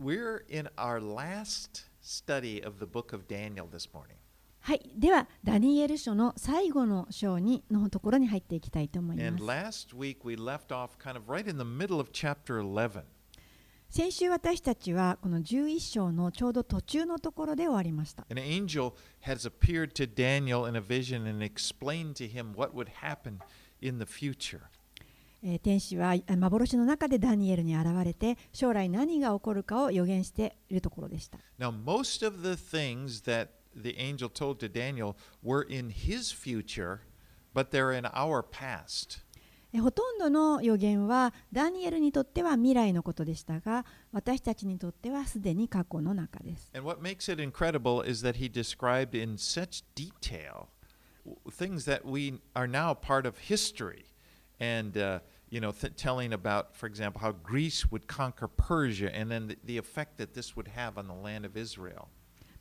we're in our last study of the book of Daniel this morning. はい、ではダニエル書の最後の章にのところに入っていきたいと思い And ます。 last week we left off kind of right in the middle of chapter 11. 先週私たちはこの11章のちょうど途中のところで終わりました。 An angel has appeared to Daniel in a vision and explained to him what would happen in the future. えー天使はえー幻の中でダニエルに現れて将来何が起こるかを予言しているところでした。Now, most of the things that the angel told to Daniel were in his future, but they're in our past. えーほとんどの予言はダニエルにとっては未来のことでしたが私たちにとってはすでに過去の中です。And what makes it incredible is that he described in such detail things that we are now part of history. And, uh, you know, th- telling about, for example, how Greece would conquer Persia and then the, the effect that this would have on the land of Israel.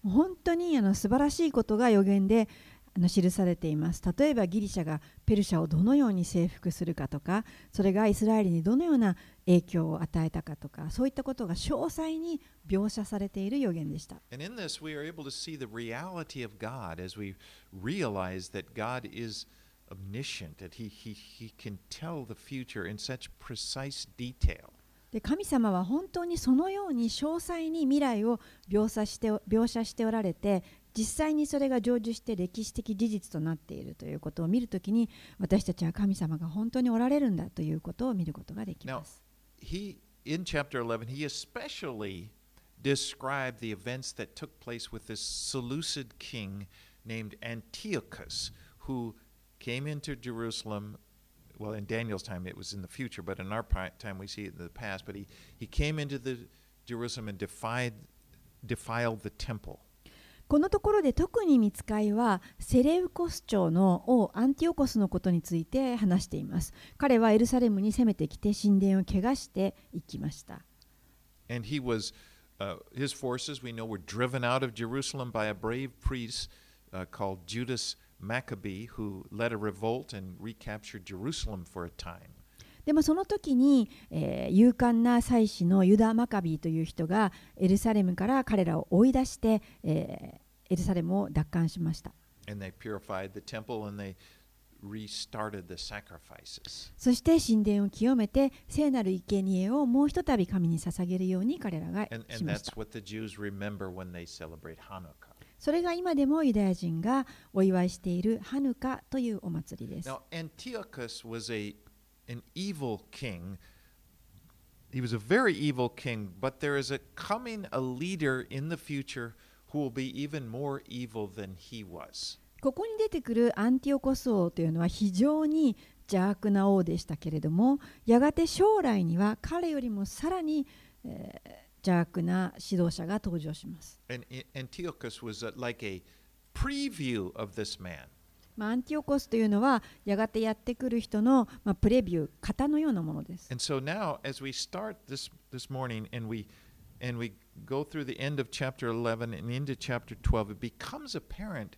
もう本当にあの素晴らしいことが予言であの記されています。例えばギリシャがペルシャをどのように征服するかとか、それがイスラエルにどのような影響を与えたかとか、そういったことが詳細に描写されている予言でした。 And in this, we are able to see the reality of God as we realize that God is omniscient, that he, he, he can tell the future in such precise detail. で神様は本当にそのように詳細に未来を描写して描写しておられて実際にそれが成就して歴史的事実となっているということを見るときに私たちは神様が本当におられるんだということを見ることができ Now, ます。he in chapter 11, he especially described the events that took place with this Seleucid king named Antiochus, who came into Jerusalem. Well, in Daniel's time, it was in the future, but in our pi- time, we see it in the past. But he, he came into the Jerusalem and defied, defiled the temple. このところで特に見つかいはセレウコス朝の王アンティオコスのことについて話しています。彼はエルサレムに攻めてきて神殿を汚していきました。 And he was, uh, his forces, we know, were driven out of Jerusalem by a brave priest uh, called Judas Maccabee, who led a revolt and recapture Jerusalem for a time. でもその時に、えー、勇敢な祭司のユダ・マカビーという人がエルサレムから彼らを追い出して、えー、エルサレムを奪還しました。そして神殿を清めて聖なる生贄をもうひとたび神に捧げるように彼らがしました。それが今でもユダヤ人がお祝いしているハヌカというお祭りです。Now, Antiochus was a, an evil king. He was a very evil king, but there is a coming a leader in the future who will be even more evil than he was. ここに出てくるアンティオコス王というのは非常に邪悪な王でしたけれどもやがて将来には彼よりもさらに、えー邪悪な指導者が登場します。And Antiochus was uh like a preview of this man. まあ、アンティオコスというのはやがてやってくる人の、まあ、プレビュー型のようなものです。And so now, as we start this this morning, and we and we go through the end of chapter 11 and into chapter 12, it becomes apparent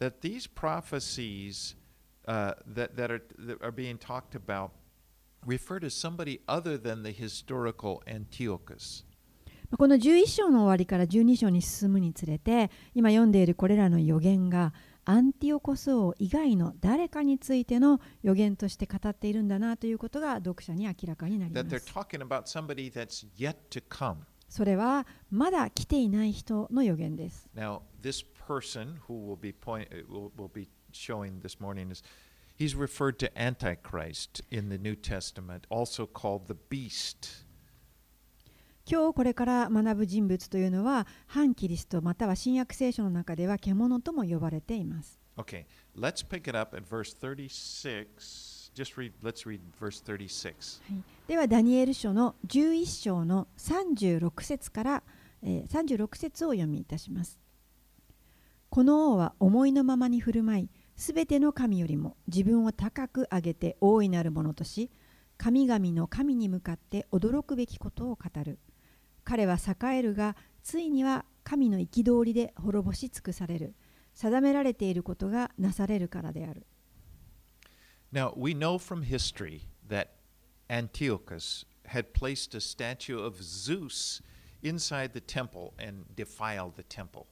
that these prophecies uh, that that are that are being talked about refer to somebody other than the historical Antiochus. まあこの11章の終わりから12章に進むにつれて今読んでいるこれらの予言がアンティオコス王以外の誰かについての予言として語っているんだなということが読者に明らかになり That ま they're す。talking about somebody that's yet to come. それはまだ来ていない人の予言です。Now, this person who will be point uh, will, will be showing this morning is he's referred to Antichrist in the New Testament, also called the beast. 今日これから学ぶ人物というのは反キリストまたは新約聖書の中では獣とも呼ばれています。Okay, let's pick it up at verse 36. Just read let's read verse 36. はい、ではダニエル書の11章の36節から、えー36節を読みいたします。この王は思いのままに振る舞い、すべての神よりも自分を高く上げて大いなるものとし、神々の神に向かって驚くべきことを語る。彼は栄えるが、ついには神の憤りで滅ぼし尽くされる。定められていることがなされるからである。Now, we know from history that Antiochus had placed a statue of Zeus inside the temple and defiled the temple.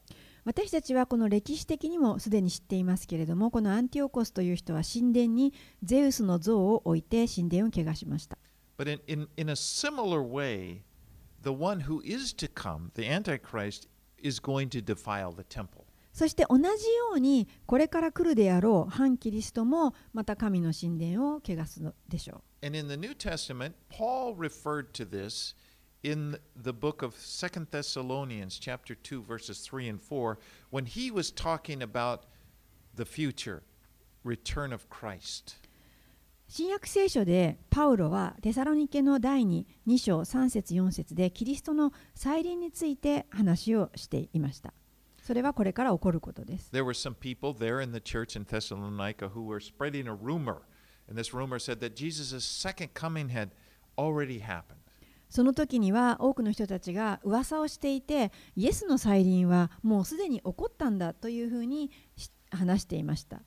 私たちはこの歴史的にもすでに知っていますけれどもこのアンティオコスという人は神殿にゼウスの像を置いて神殿を汚しました But in, in, in a similar way, the one who is to come, the Antichrist, is going to defile the temple. そして同じようにこれから来るであろう反キリストもまた神の神殿を汚すのでしょう And in the New Testament, Paul referred to this in the book of Second Thessalonians, chapter 2, verses 3 and 4, when he was talking about the future return of Christ. 新約聖書でパウロはテサロニケの第2 2章3節4節でキリストの再臨について話をしていましたそれはこれから起こることです There were some people there in the church in Thessalonica who were spreading a rumor. And this rumor said that Jesus' second coming had already happened. その時には多くの人たちが噂をしていてイエスの再臨はもうすでに起こったんだというふうにし話していました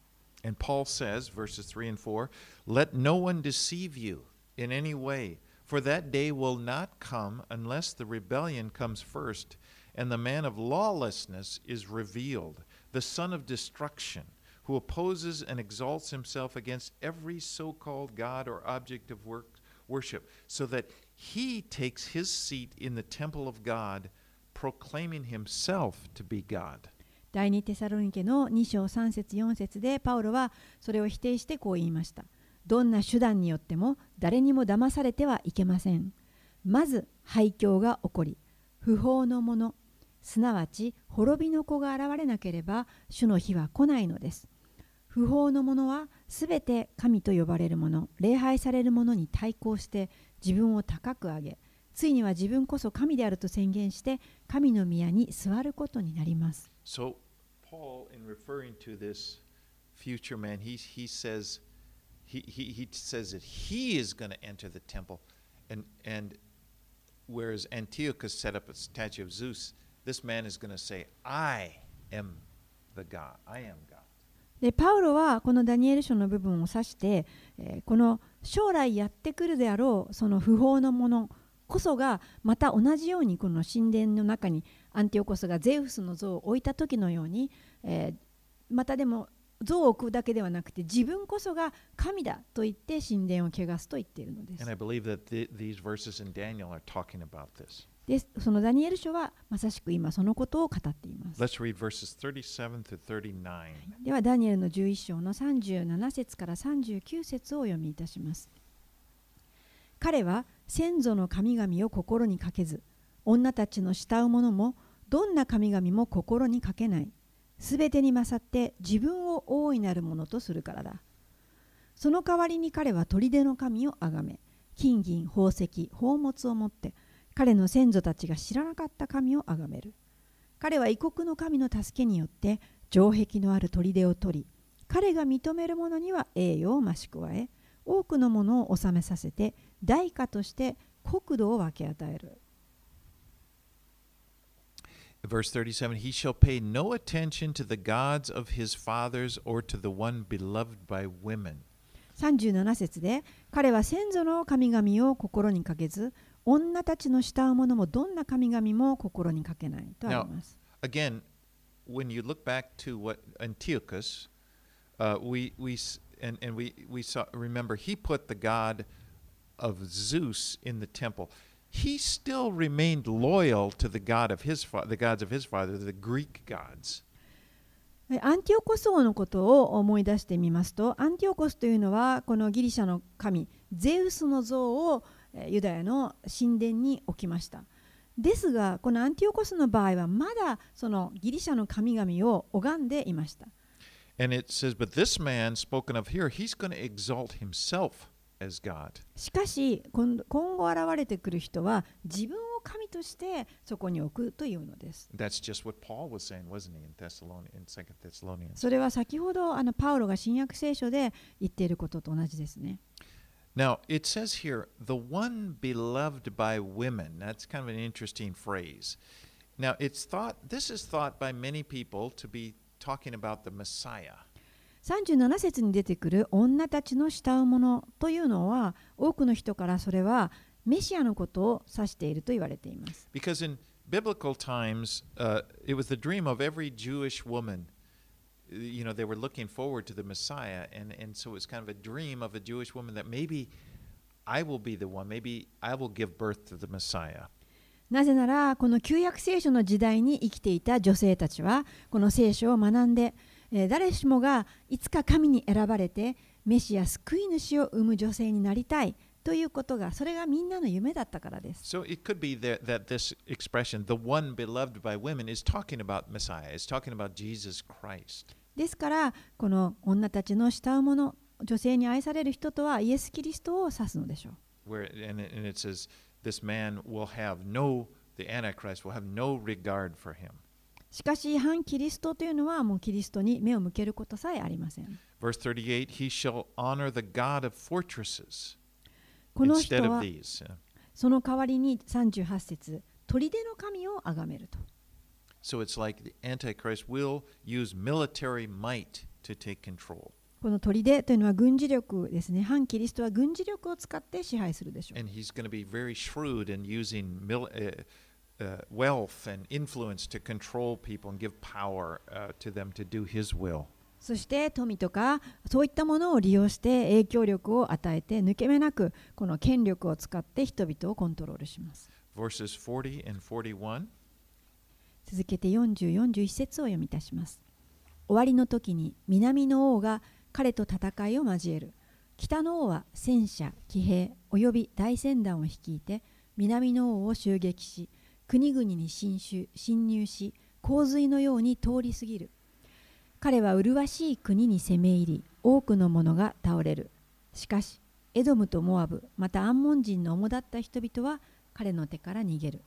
And Paul says, verses 3 and 4, Let no one deceive you in any way, for that day will not come unless the rebellion comes first, and the man of lawlessness is revealed, the son of destruction, who opposes and exalts himself against every so called God or object of work, worship, so that he takes his seat in the temple of God, proclaiming himself to be God. 第2テサロニケの2章3節4節でパウロはそれを否定してこう言いました。どんな手段によっても誰にも騙されてはいけません。まず廃墟が起こり不法のものすなわち滅びの子が現れなければ主の日は来ないのです。不法のものはすべて神と呼ばれるもの礼拝されるものに対抗して自分を高く上げついには自分こそ神であると宣言して神の宮に座ることになります。So, Paul, in referring to this future man, he, he says he, he, he says that he is going to enter the temple, and and whereas Antiochus set up a statue of Zeus, this man is going to say, "I am the God. I am God." でパウロはこのダニエル書の部分を指して、えーこの将来やってくるであろうその不法のものこそがまた同じようにこの神殿の中にアンティオコスがゼウスの像を置いた時のように、えーまたでも像を置くだけではなくて自分こそが神だと言って神殿を汚すと言っているのです And I believe that the, these verses in Daniel are talking about this. でそのダニエル書はまさしく今そのことを語っています Let's read verses 37 to 39. ではダニエルの11章の37節から39節をお読みいたします彼は先祖の神々を心にかけず女たちの慕う者もどんな神々も心にかけない。すべてに勝って自分を大いなるものとするからだ。その代わりに彼は砦の神をあがめ金銀宝石宝物を持って彼の先祖たちが知らなかった神をあがめる。彼は異国の神の助けによって城壁のある砦を取り彼が認める者には栄誉を増し加え多くのものを治めさせて代価として国土を分け与える。Verse 37 He shall pay no attention to the gods of his fathers or to the one beloved by women. 37節で彼は先祖の神々を心にかけず女たちの慕う者もどんな神々も心にかけないとあります。 Again, when you look back to what Antiochus, uh, we, we, s- and, and we, we saw, remember, he put the god of Zeus in the temple. He still remained loyal to the god of his fa- the gods of his father, the Greek gods. えアンティオコス王のことを思い出してみますとアンティオコスというのはこのギリシャの神ゼウスの像をえーユダヤの神殿に置きましたですがこのアンティオコスの場合はまだそのギリシャの神々を拝んでいました And it says, but this man spoken of here, he's going to exalt himself as God. しかし今後現れてくる人は自分を神としてそこに置くというのです That's just what Paul was saying, wasn't he, in Thessalonians, in Second Thessalonians? それは先ほどあのパウロが新約聖書で言っていることと同じですね Now, it says here, the one beloved by women. That's kind of an interesting phrase. Now, it's thought, this is thought by many people to be talking about the Messiah. 37節に出てくる女たちの慕うものというのは多くの人からそれはメシアのことを指していると言われています。Because in biblical times, uh, it was the dream of every Jewish woman. You know, they were looking forward to the Messiah, and, and so it was kind of a dream of a Jewish woman that maybe I will be the one, maybe I will give birth to the Messiah. なぜならこの旧約聖書の時代に生きていた女性たちはこの聖書を学んで、えー誰しもがいつか神に選ばれてメシア救い主を生む女性になりたいということがそれがみんなの夢だったからです。So it could be that, that this expression, the one beloved by women, is talking about Messiah, is talking about Jesus Christ. ですからこの女たちの慕う者女性に愛される人とはイエス・キリストを指すのでしょう。Where, and, it, and it says, this man will have no, the Antichrist will have no regard for him. しかし反キリストというのはもうキリストに目を向けることさえありません。Verse 38 He shall honor the God of fortresses この人 instead は of these. Uh, その代わりに38節砦の神を崇めると。So it's like the Antichrist will use military might to take control. この砦というのは軍事力ですね。反キリストは軍事力を使って支配するでしょう。And he's going to be very shrewd in using mil- uh, uh, wealth and influence to control people and give power uh, to them to do his will. そして富とかそういったものを利用して影響力を与えて抜け目なくこの権力を使って人々をコントロールします。Verses 40 and 41. 続けて40、41節を読みいたします。終わりの時に南の王が彼と戦いを交える。北の王は戦車、騎兵および大船団を率いて南の王を襲撃し、国々に侵襲侵入し、洪水のように通り過ぎる。彼は麗しい国に攻め入り、多くの者が倒れる。しかし、エドムとモアブ、またアンモン人の主だった人々は彼の手から逃げる。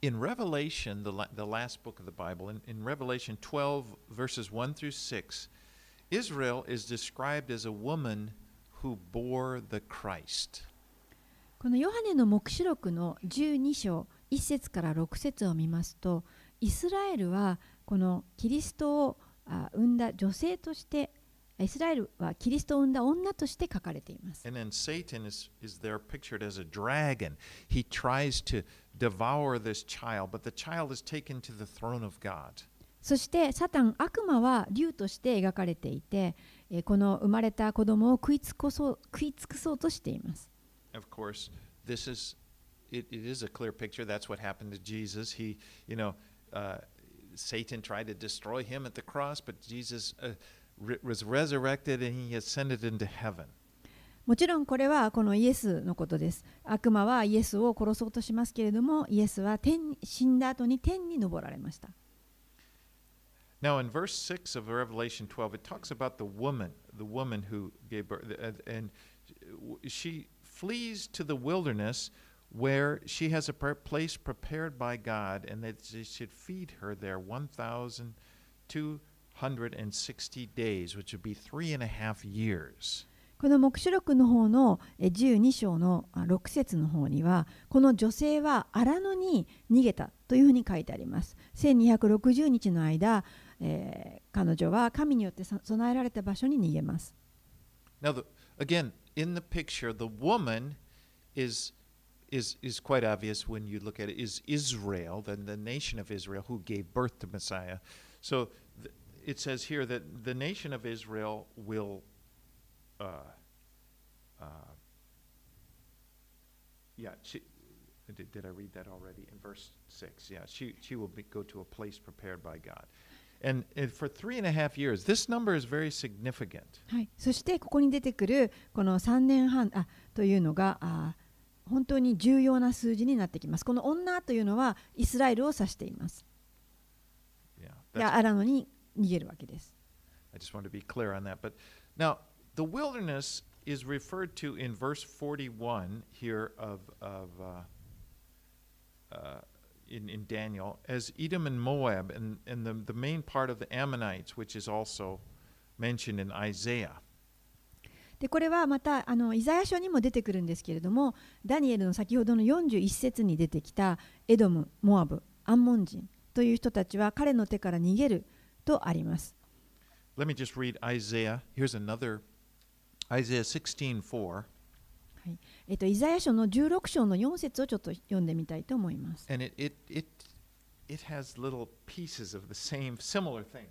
In Revelation, the, la- the last book of the Bible, in, in Revelation 12, verses 1 through 6, Israel is described as a woman who bore the Christ. このヨハネの黙示録の12章1節から6節を見ますとイスラエルはこのキリストをあ生んだ女性としてイスラエルはキリストを生んだ女として書かれています。And then Satan is, is there pictured as a dragon. He tries to devour this child, but the child is taken to the throne of God. そしてサタン悪魔は竜として描かれていてえーこの生まれた子供を食いつこそう食い尽くそうとしています。Of course, this is it, it is a clear picture. That's what happened to Jesus. He, you know, uh, Satan tried to destroy him at the cross, but Jesus uh, re- was resurrected and he ascended into heaven. もちろんこれはこのイエスのことです。悪魔はイエスを殺そうとしますけれども、イエスは天に死んだ後に天に昇られました。 Now, in verse 6 of Revelation 12, it talks about the woman, the woman who gave birth, and- and she flees to the wilderness where she has a place prepared by God, and that they should feed her there 1,260 days, which would be three and a half years. この黙示録の方のえ12章のあ6節の方にはこの女性は荒野に逃げたというふうに書いてあります1260日の間、えー彼女は神によってさ備えられた場所に逃げます Now, the, again, in the picture, the woman is is is quite obvious when you look at it. Is Israel, the, the nation of Israel, who gave birth to Messiah? So th- it says here that the nation of Israel will. Uh, uh, yeah, she, did, did I read that already in verse six? Yeah, she she will be, go to a place prepared by God, and, for three and a half years, this number is very significant. はい、そしてここに出てくるこの3年半あというのがあ本当に重要な数字になってきます。この女というのはイスラエルを指しています。Yeah, で that's 荒野に逃げるわけです。I just want to be clear on that. But now, the wilderness is referred to in verse 41 here of, of uh, uh, in, in Daniel as Edom and Moab, and, and the, the main part of the Ammonites, which is also mentioned in Isaiah. でこれはまたあのイザヤ書にも出てくるんですけれどもダニエルの先ほどの41節に出てきたエドム、モアブ、アンモン人という人たちは彼の手から逃げるとあります。Let me just read Isaiah. Here's another Isaiah 16:4. はいえっと、イザヤ書の16章の4節をちょっと読んでみたいと思います。It, it, it, it has little pieces of the same, similar things.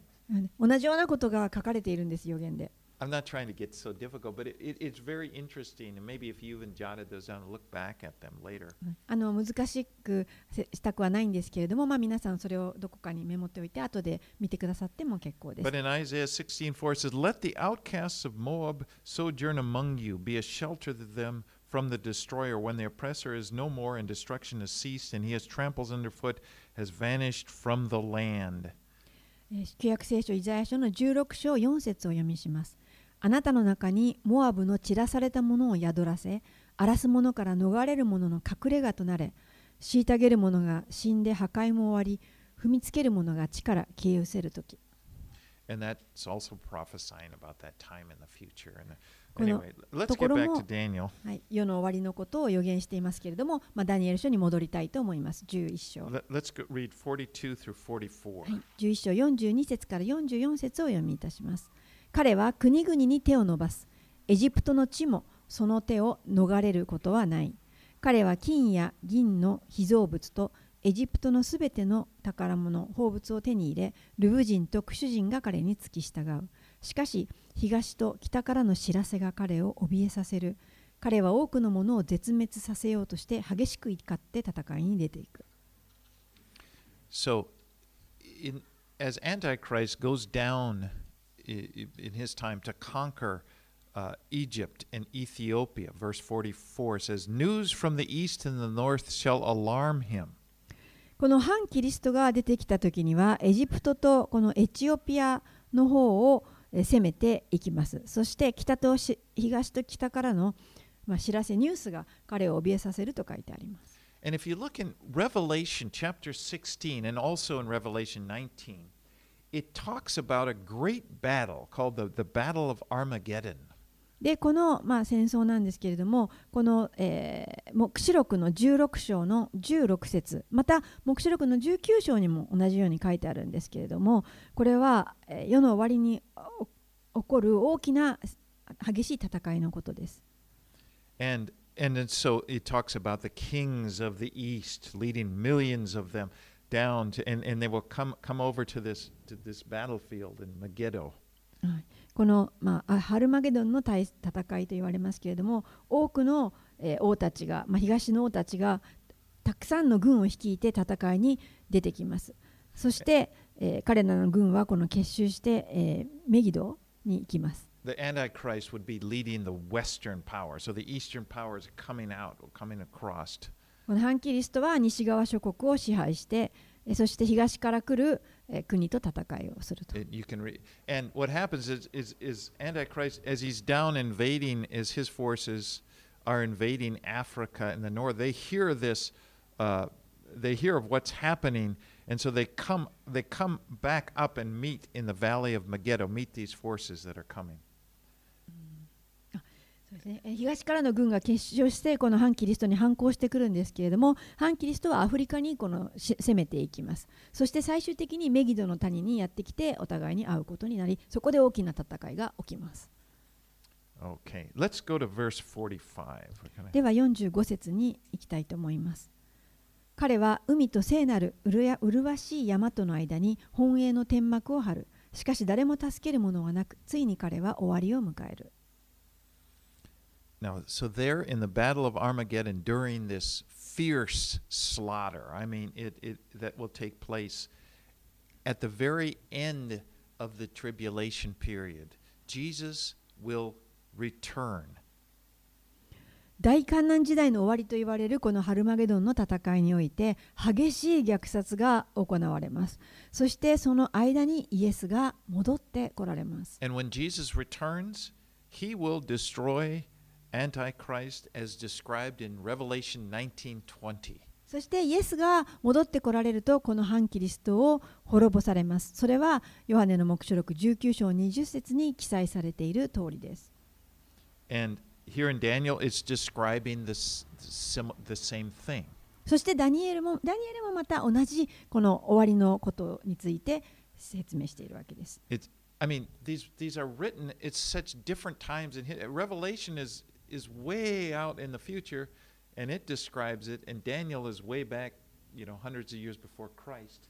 同じようなことが書かれているんです、予言で。I'm not trying to get so difficult, but it, it, it's very interesting. And maybe if you even jotted those down look back at them later. あの難しくせしたくはないんですけれども、まあ、皆さんそれをどこかにメモっておいて、後で見てくださっても結構です But。in Isaiah 16:4 it says, Let the outcasts of Moab sojourn among you, be a shelter to them from the destroyer, when the oppressor is no more and destruction has ceased, and he has tramples underfoot, has vanished from the land. えー旧約聖書イザヤ書の16章4節を読みします。あなたの中にモアブの散らされたものを宿らせ、荒らす者から逃れる者の隠れ家となれ、虐げる者が死んで破壊も終わり、踏みつける者が地から消え失せるとき。And that's also prophesying about that time in the future. And uh, このとこ get ろ back も世の終わりのことを予言していますけれども、まあ、ダニエル書に戻りたいと思います。11章。Let, us go, read 42 through 44. はい、11章42節から44節を読みいたします。彼は国々に手を伸ばす。エジプトの地もその手を逃れることはない。彼は金や銀の被造物とエジプトのすべての宝物、宝物を手に入れ、ルブ人とクシュ人が彼に付き従う。しかし、東と北からの知らせが彼を怯えさせる。彼は多くのものを絶滅させようとして激しく怒って戦いに出ていく。So, in, as Antichrist goes down in his time to conquer uh, Egypt and Ethiopia, verse 44 says, News from the east and the north shall alarm him. この反キリストが出てきた時にはエジプトとこのエチオピアの方をえー攻めていきますそして北とし東と北からの、まあ、知らせニュースが彼を怯えさせると書いてあります And if you look in Revelation chapter 16 and also in Revelation 19, it talks about a great battle called the, the Battle of Armageddon. でこの、まあ、戦争なんですけれどもこの、えー黙示録の16章の16節また黙示録の19章にも同じように書いてあるんですけれどもこれは、えー世の終わりにお起こる大きな激しい戦いのことです。And and so it talks about the kings of the east leading millions of them down to and, and they will come come over to this to this battlefield in Megiddo. はい、この、まあ、あハルマゲドンの対戦いと言われますけれども多くの、えー王たちが、まあ、東の王たちがたくさんの軍を率いて戦いに出てきますそして、えー彼らの軍はこの結集して、えーメギドに行きます The Antichrist would be leading the Western power. So the Eastern powers are coming out, coming across. この反キリストは西側諸国を支配してえーそして東から来る、えー国と戦いをすると It- you can read. And what happens is, is, is Antichrist, as he's down invading, as his forces are invading Africa in the north, they hear this, uh, they hear of what's happening, and so they come, they come back up and meet in the valley of Megiddo, meet these forces that are coming. そうですね、えー東からの軍が結集してこの反キリストに反抗してくるんですけれども反キリストはアフリカにこのし攻めていきます。そして最終的にメギドの谷にやってきてお互いに会うことになりそこで大きな戦いが起きます。Okay, let's go to verse 45. We're gonna- では45節に行きたいと思います。彼は海と聖なる麗しい山との間に本営の天幕を張る。しかし誰も助ける者はなくついに彼は終わりを迎える Now, so there in the Battle of Armageddon, during this fierce slaughter, I mean, it, it that will take place at the very end of the tribulation period, Jesus will return. 大観難時代の終わりと言われるこのハルマゲドンの戦いにおいて激しい虐殺が行われますそしてその間にイエスが戻ってこられます And when Jesus returns, he will destroy Antichrist as described in Revelation 19:20. そしてイエスが戻ってこられるとこの反キリストを滅ぼされますそれはヨハネの黙示録19章20節に記載されている通りです And here in Daniel, it's describing this, sim- the same thing. そしてダニエルもダニエルもまた同じこの終わりのことについて説明しているわけです It's, I mean, these these are written. It's such different times in hi- Revelation is is way out in the future, and it describes it, and Daniel is way back, you know, hundreds of years before Christ.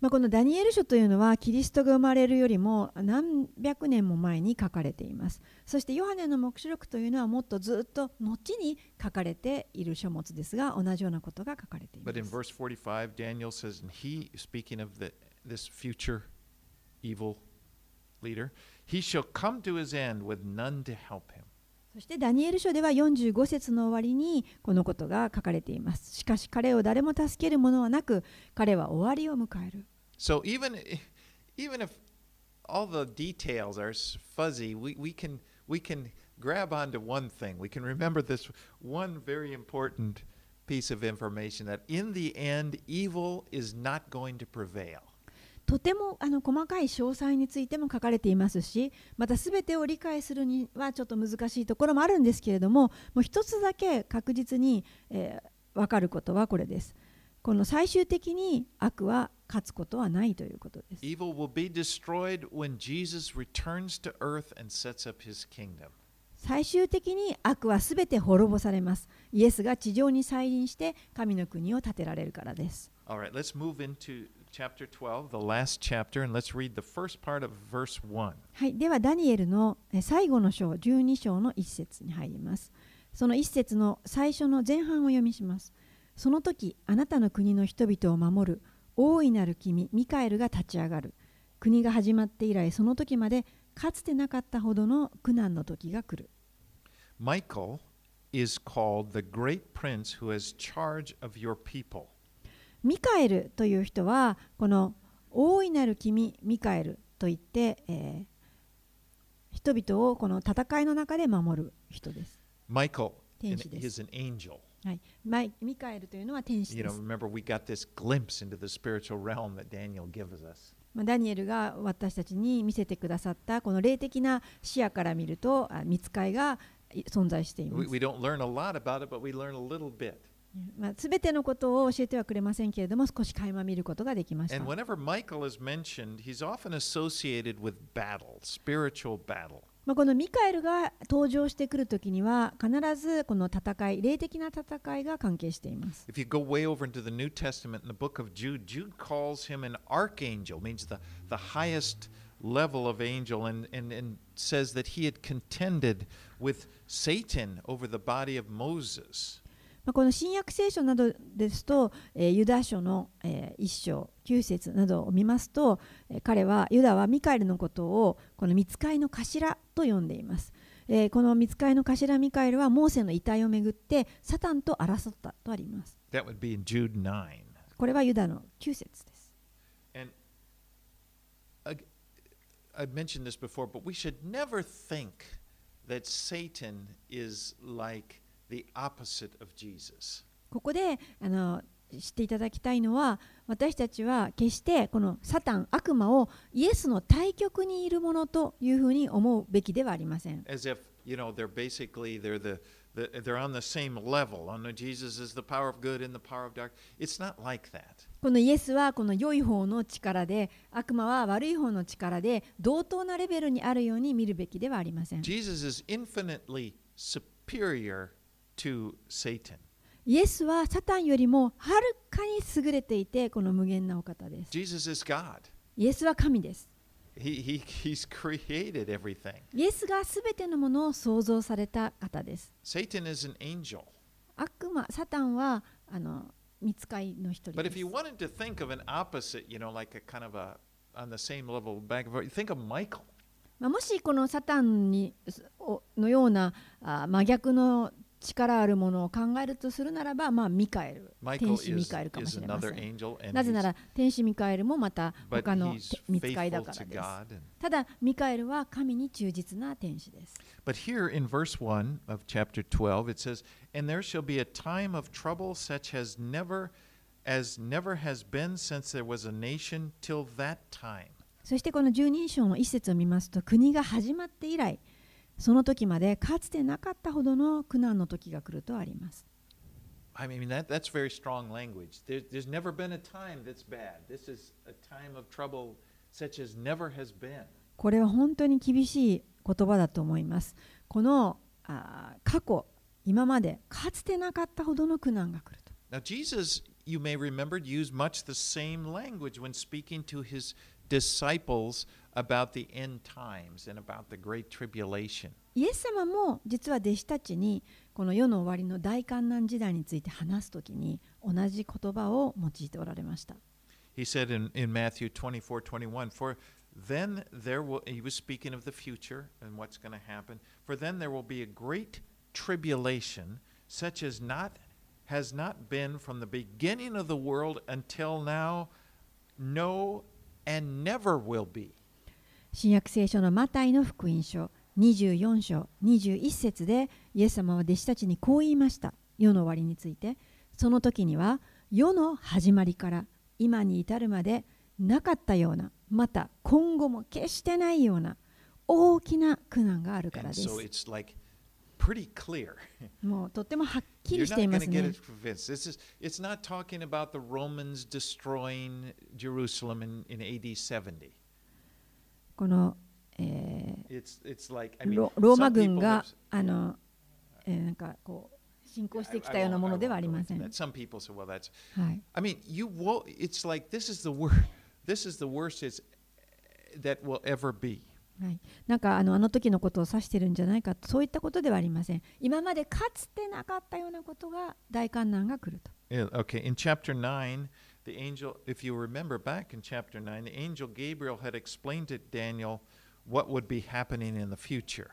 まあ、このダニエル書というのはキリストが生まれるよりも何百年も前に書かれていますそしてヨハネの黙示録というのはもっとずっと後に書かれている書物ですが同じようなことが書かれていま But in す verse 45, Daniel says, and he, speaking of the, this future evil leader, he shall come to his end with none to help him. そしてダニエル書では45節の終わりにこのことが書かれていますしかし彼を誰も助けるものはなく彼は終わりを迎える So even, even if all the details are s- fuzzy, we, we, can, we can grab onto one thing. We can remember this one very important piece of information that in the end, evil is not going to prevail. とてもあの細かい詳細についても書かれていますしまた全てを理解するにはちょっと難しいところもあるんですけれどももう一つだけ確実に、えー、分かることはこれです。この最終的に悪は勝つことはないということです。Evil will be destroyed when Jesus returns to earth and sets up his kingdom. 最終的に悪は全て滅ぼされます。イエスが地上に再臨して神の国を建てられるからです。All right, let's move into chapter 12, the last chapter, and let's read the first part of verse 1. はい、ではダニエルのえ最後の章12章の一節に入ります。その一節の最初の前半を読みします。その時あなたの国の人々を守る大いなる君ミカエルが立ち上がる。国が始まって以来その時までかつてなかったほどの苦難の時が来る。Michael is called the great prince who has charge of your people. ミカエルという人はこの大いなる君ミカエルといって、えー人々をこの戦いの中で守る人です。Michael, 天 and 使です he's an angel. はい、マイミカエルというのは天使 You で know, す。remember we got this glimpse into the spiritual realm that Daniel gives us. まあ、ダニエルが私たちに見せてくださったこの霊的な視野から見るとあ見つかいがい存在していま We, す we。don't learn a lot about it, but we learn a little bit. まあ、全てのことを教えてはくれませんけれども少し垣間見ることができました And。whenever Michael is mentioned, he's often associated with battle, spiritual battle. まあ、このミカエルが登場してくるときには必ずこの戦い霊的な戦いが関係しています。If you go way over into the New Testament in the book of Jude, Jude calls him an archangel, means the, the highest level of angel, and, and, and says that he had contended with Satan over the body of Moses. まあ、この新約聖書などですと、えーユダ書の、えー一章九節などを見ますと、えー彼はユダはミカエルのことをこの見つかいの頭と呼んでいます、えーこの見つかいの頭ミカエルはモーセの遺体をめぐってサタンと争ったとあります。9. これはユダの九節です。And I've mentioned this before, but we should never think that Satan is like ここであの知っていただきたいのは私たちは決してこのサタン悪魔をイエスの対極にいるものというふうに思うべきではありません。このイエスはこの良い方の力で悪魔は悪い方の力で同等なレベルにあるように見るべきではありません。To Satan. イエスはサタンよりもはるかに優れていてこの無限なお方です Jesus is God. イエスは神です He, he he's created everything. イエスがすべてのものを創造された方です Satan is an angel. 悪魔サタンはあの見つかいの一人 But で if す you wanted to think of an opposite, you know, like a kind of a on the same level back think of Michael. まあ、もしこのサタンにおのようなあ真逆の力あるものを考えるとするならば、まあ、ミカエル天使ミカエルかもしれませんなぜなら天使ミカエルもまた他の見つかいだからですただミカエルは神に忠実な天使です But here in verse 1 of chapter 12, it says, And there shall be a time of trouble such as never as never has been since there was a nation till that time. そしてこの十人章の一節を見ますと国が始まって以来その時までかつてなかったほどの苦難の時が来るとあります I mean, that, that's very strong language. There, there's never been a time that's bad. This is a time of trouble such as never has been. これは本当に厳しい言葉だと思います。このあ過去今までかつてなかったほどの苦難が来ると。Now, Jesus, you may remember, used much the same language when speaking to his disciples about the end times and about the great tribulation. イエス様も実は弟子たちにこの世の終わりの大観難時代について話すときに同じ言葉を用いておられました。 He said in, in Matthew 24 21, For then there will, he was speaking of the future and what's going to happen, for then there will be a great tribulation, such as not has not been from the beginning of the world until now, no, and never will be. 新約聖書のマタイの福音書24章21節でイエス様は弟子たちにこう言いました世の終わりについてその時には世の始まりから今に至るまでなかったようなまた今後も決してないような大きな苦難があるからです.もうとってもはっきりしていますね it's not talking about the Romans destroying Jerusalem in, in AD 70. この、えーロ、ーマ軍が、あの、えー、なんか、こう。進行してきたようなものではありません。はい。はい。なんかあの,あの時のことを指してるんじゃないかそういったことではありません。今までかつてなかったようなことが大観難が来ると。The angel, if you remember back in chapter 9, the angel Gabriel had explained to Daniel what would be happening in the future.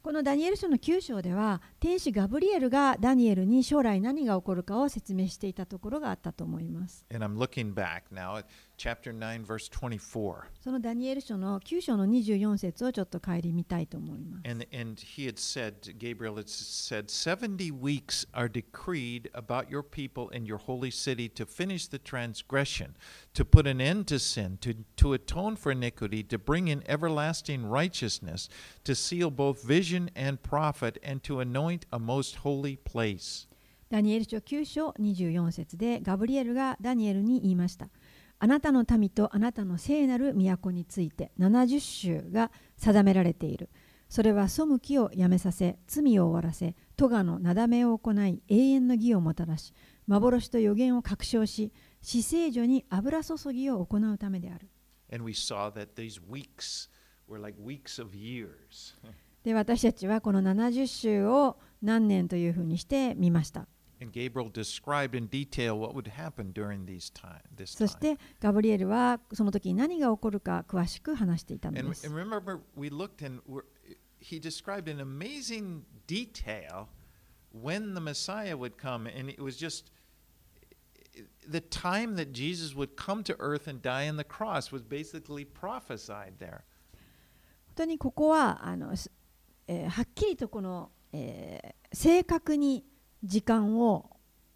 このダニエル書の9章では天使ガブリエルがダニエルに将来何が起こるかを説明していたところがあったと思います。And I'm looking back now chapter 9, verse 24. そのダニエル書の9章の24節をちょっと帰り見たいと思います。 And, and he had said, Gabriel had said, 70 weeks are decreed about your people and your holy city to finish the transgression, to put an end to sin, to, to atone for iniquity, to bring in everlasting righteousness, to seal both vision and prophet, and to anoint a most holy place. ダニエル書9章24節でガブリエルがダニエルに言いました。 あなたの民とあなたの聖なる都について70州が定められている。それは背きをやめさせ、罪を終わらせ、咎のなだめを行い、永遠の義をもたらし、幻と予言を確証し、死聖所に油注ぎを行うためである。And we saw that these weeks were like weeks of years. で、私たちはこの70州を何年というふうにしてみました。And Gabriel described in detail what would happen during these time, this そ time. してガブリエルはその時に何が起こるか詳しく話していたの And, です and。remember, we looked and we're, he described in amazing detail when the Messiah would come, and it was just the time that Jesus would come to earth and die on the cross was basically prophesied there. 本当にここはあの、すえーはっきりとこの、えー正確に 時間を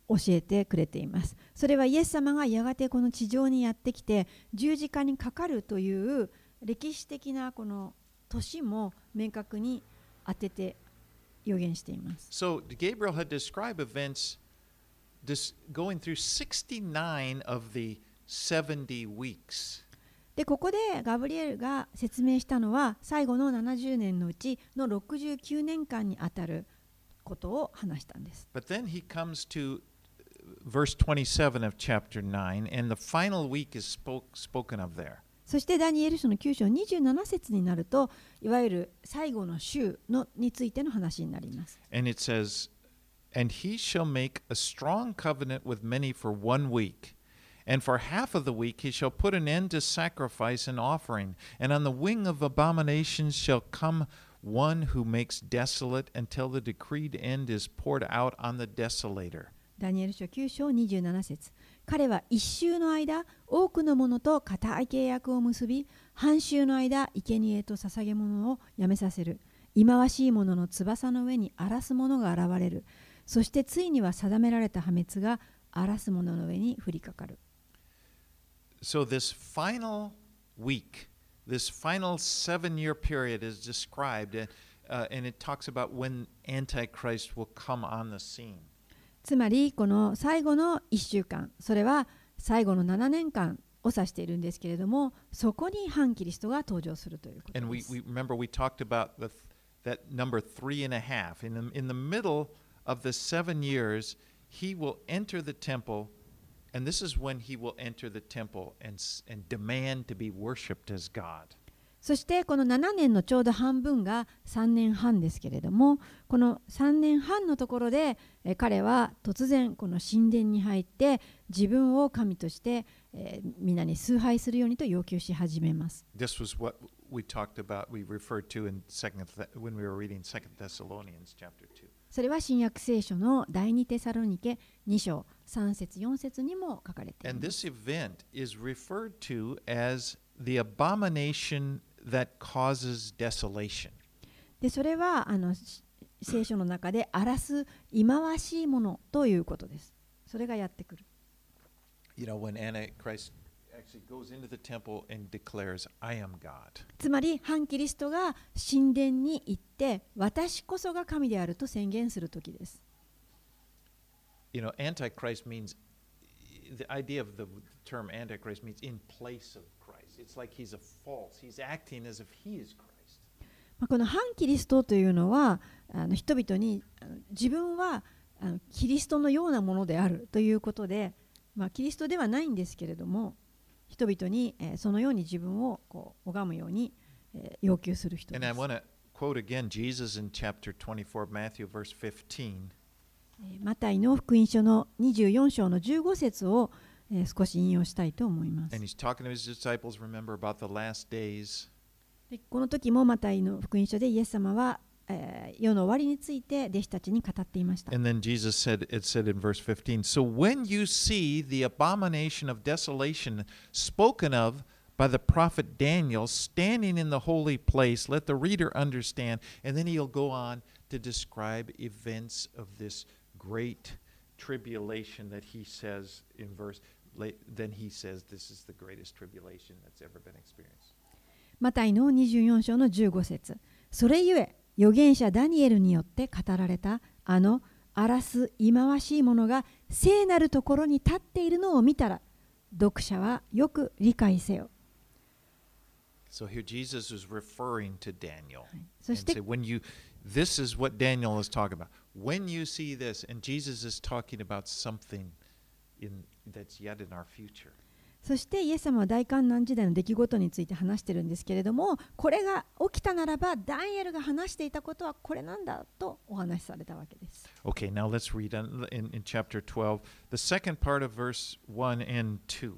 教えてくれています。それはイエス様がやがてこの地上にやってきて十字架にかかるという歴史的なこの年も明確に当てて予言しています。So Gabriel had described events this, going through 69 of the 70 weeks. でここでガブリエルが説明したのは最後の70年のうちの69年間にあたることを話したんです。But then he comes to verse 27 of chapter 9, and the final week is spoke, spoken of there. そしてダニエル書の9章27節になるといわゆる最後の週のについての話になります。And it says, And he shall make a strong covenant with many for one week. And for half of the week he shall put an end to sacrifice and offering. And on the wing of abominations shall come one who makes desolate until the decreed end is poured out on the desolator. ダニエル書9章27節。彼は一週の間多くの者と固い契約を結び半週の間生贄と捧げ物をやめさせる。忌まわしい者の翼の上に荒らす者が現れる。そしてついには定められた破滅が荒らす者の上に降りかかる。So, this final week, this final seven year period is described, uh, uh, and it talks about when Antichrist will come on the scene. つまりこの最後の1週間それは最後の7年間を指しているんですけれどもそこに反キリストが登場するということ And で we, す we remember we talked about the, that number three and a half. In the, in the middle of the seven years, he will enter the temple, And this is when he will enter the temple and, and demand to be worshiped as God. そしてこの7年のちょうど半分が3年半ですけれどもこの3年半のところでえー彼は突然この神殿に入って自分を神として、えー皆に崇拝するようにと要求し始めます。This was what we talked about, we referred to in second when we were reading Second Thessalonians chapter 2. それは新約聖書の第二テサロニケ2章3節4節にも書かれてい And ます。this event is referred to as the abomination that causes desolation. でそれはあのし聖書の中で荒らす忌まわしいものということです。それがやってくる。You know, when Antichrist actually goes into the temple and declares, I am God. つまり反キリストが神殿に行って私こそが神であると宣言する時です。You know, Antichrist means the idea of the term Antichrist means in place of Christ. It's like he's a false, he's acting as if he is Christ. まあこの反キリストというのはあの人々に自分はあのキリストのようなものであるということで、まあ、キリストではないんですけれども人々に、えーそのように自分をこう拝むように、えー要求する人 And で I す。want to quote again Jesus in chapter 24 of Matthew, verse 15. えーマタイの福音書の24章の15節を、えー少し引用したいと思います。この時もマタイの福音書でイエス様は、えー世の終わりについて弟子たちに語っていました。And then Jesus said, it said in verse 15, So when you see the abomination of desolation spoken of by the prophet Daniel standing in the holy place, let the reader understand. And then he'll go on to describe events of this great tribulation that he says in verse. Then he says, This is the greatest tribulation that's ever been experienced. マタイの24章の15節それゆえ預言者ダニエルによって語られたあの荒らす忌まわしいものが聖なるところに立っているのを見たら読者はよく理解せよ。So here Jesus is referring to Daniel. そして when you, this is what Daniel is talking about. When you see this, and Jesus is talking about something in that's yet in our future. そしてイエス様は大観難時代の出来事について話してるんですけれどもこれが起きたならばダニエルが話していたことはこれなんだとお話しされたわけです。Okay, now let's read in, in chapter 12, the second part of verse 1 and 2.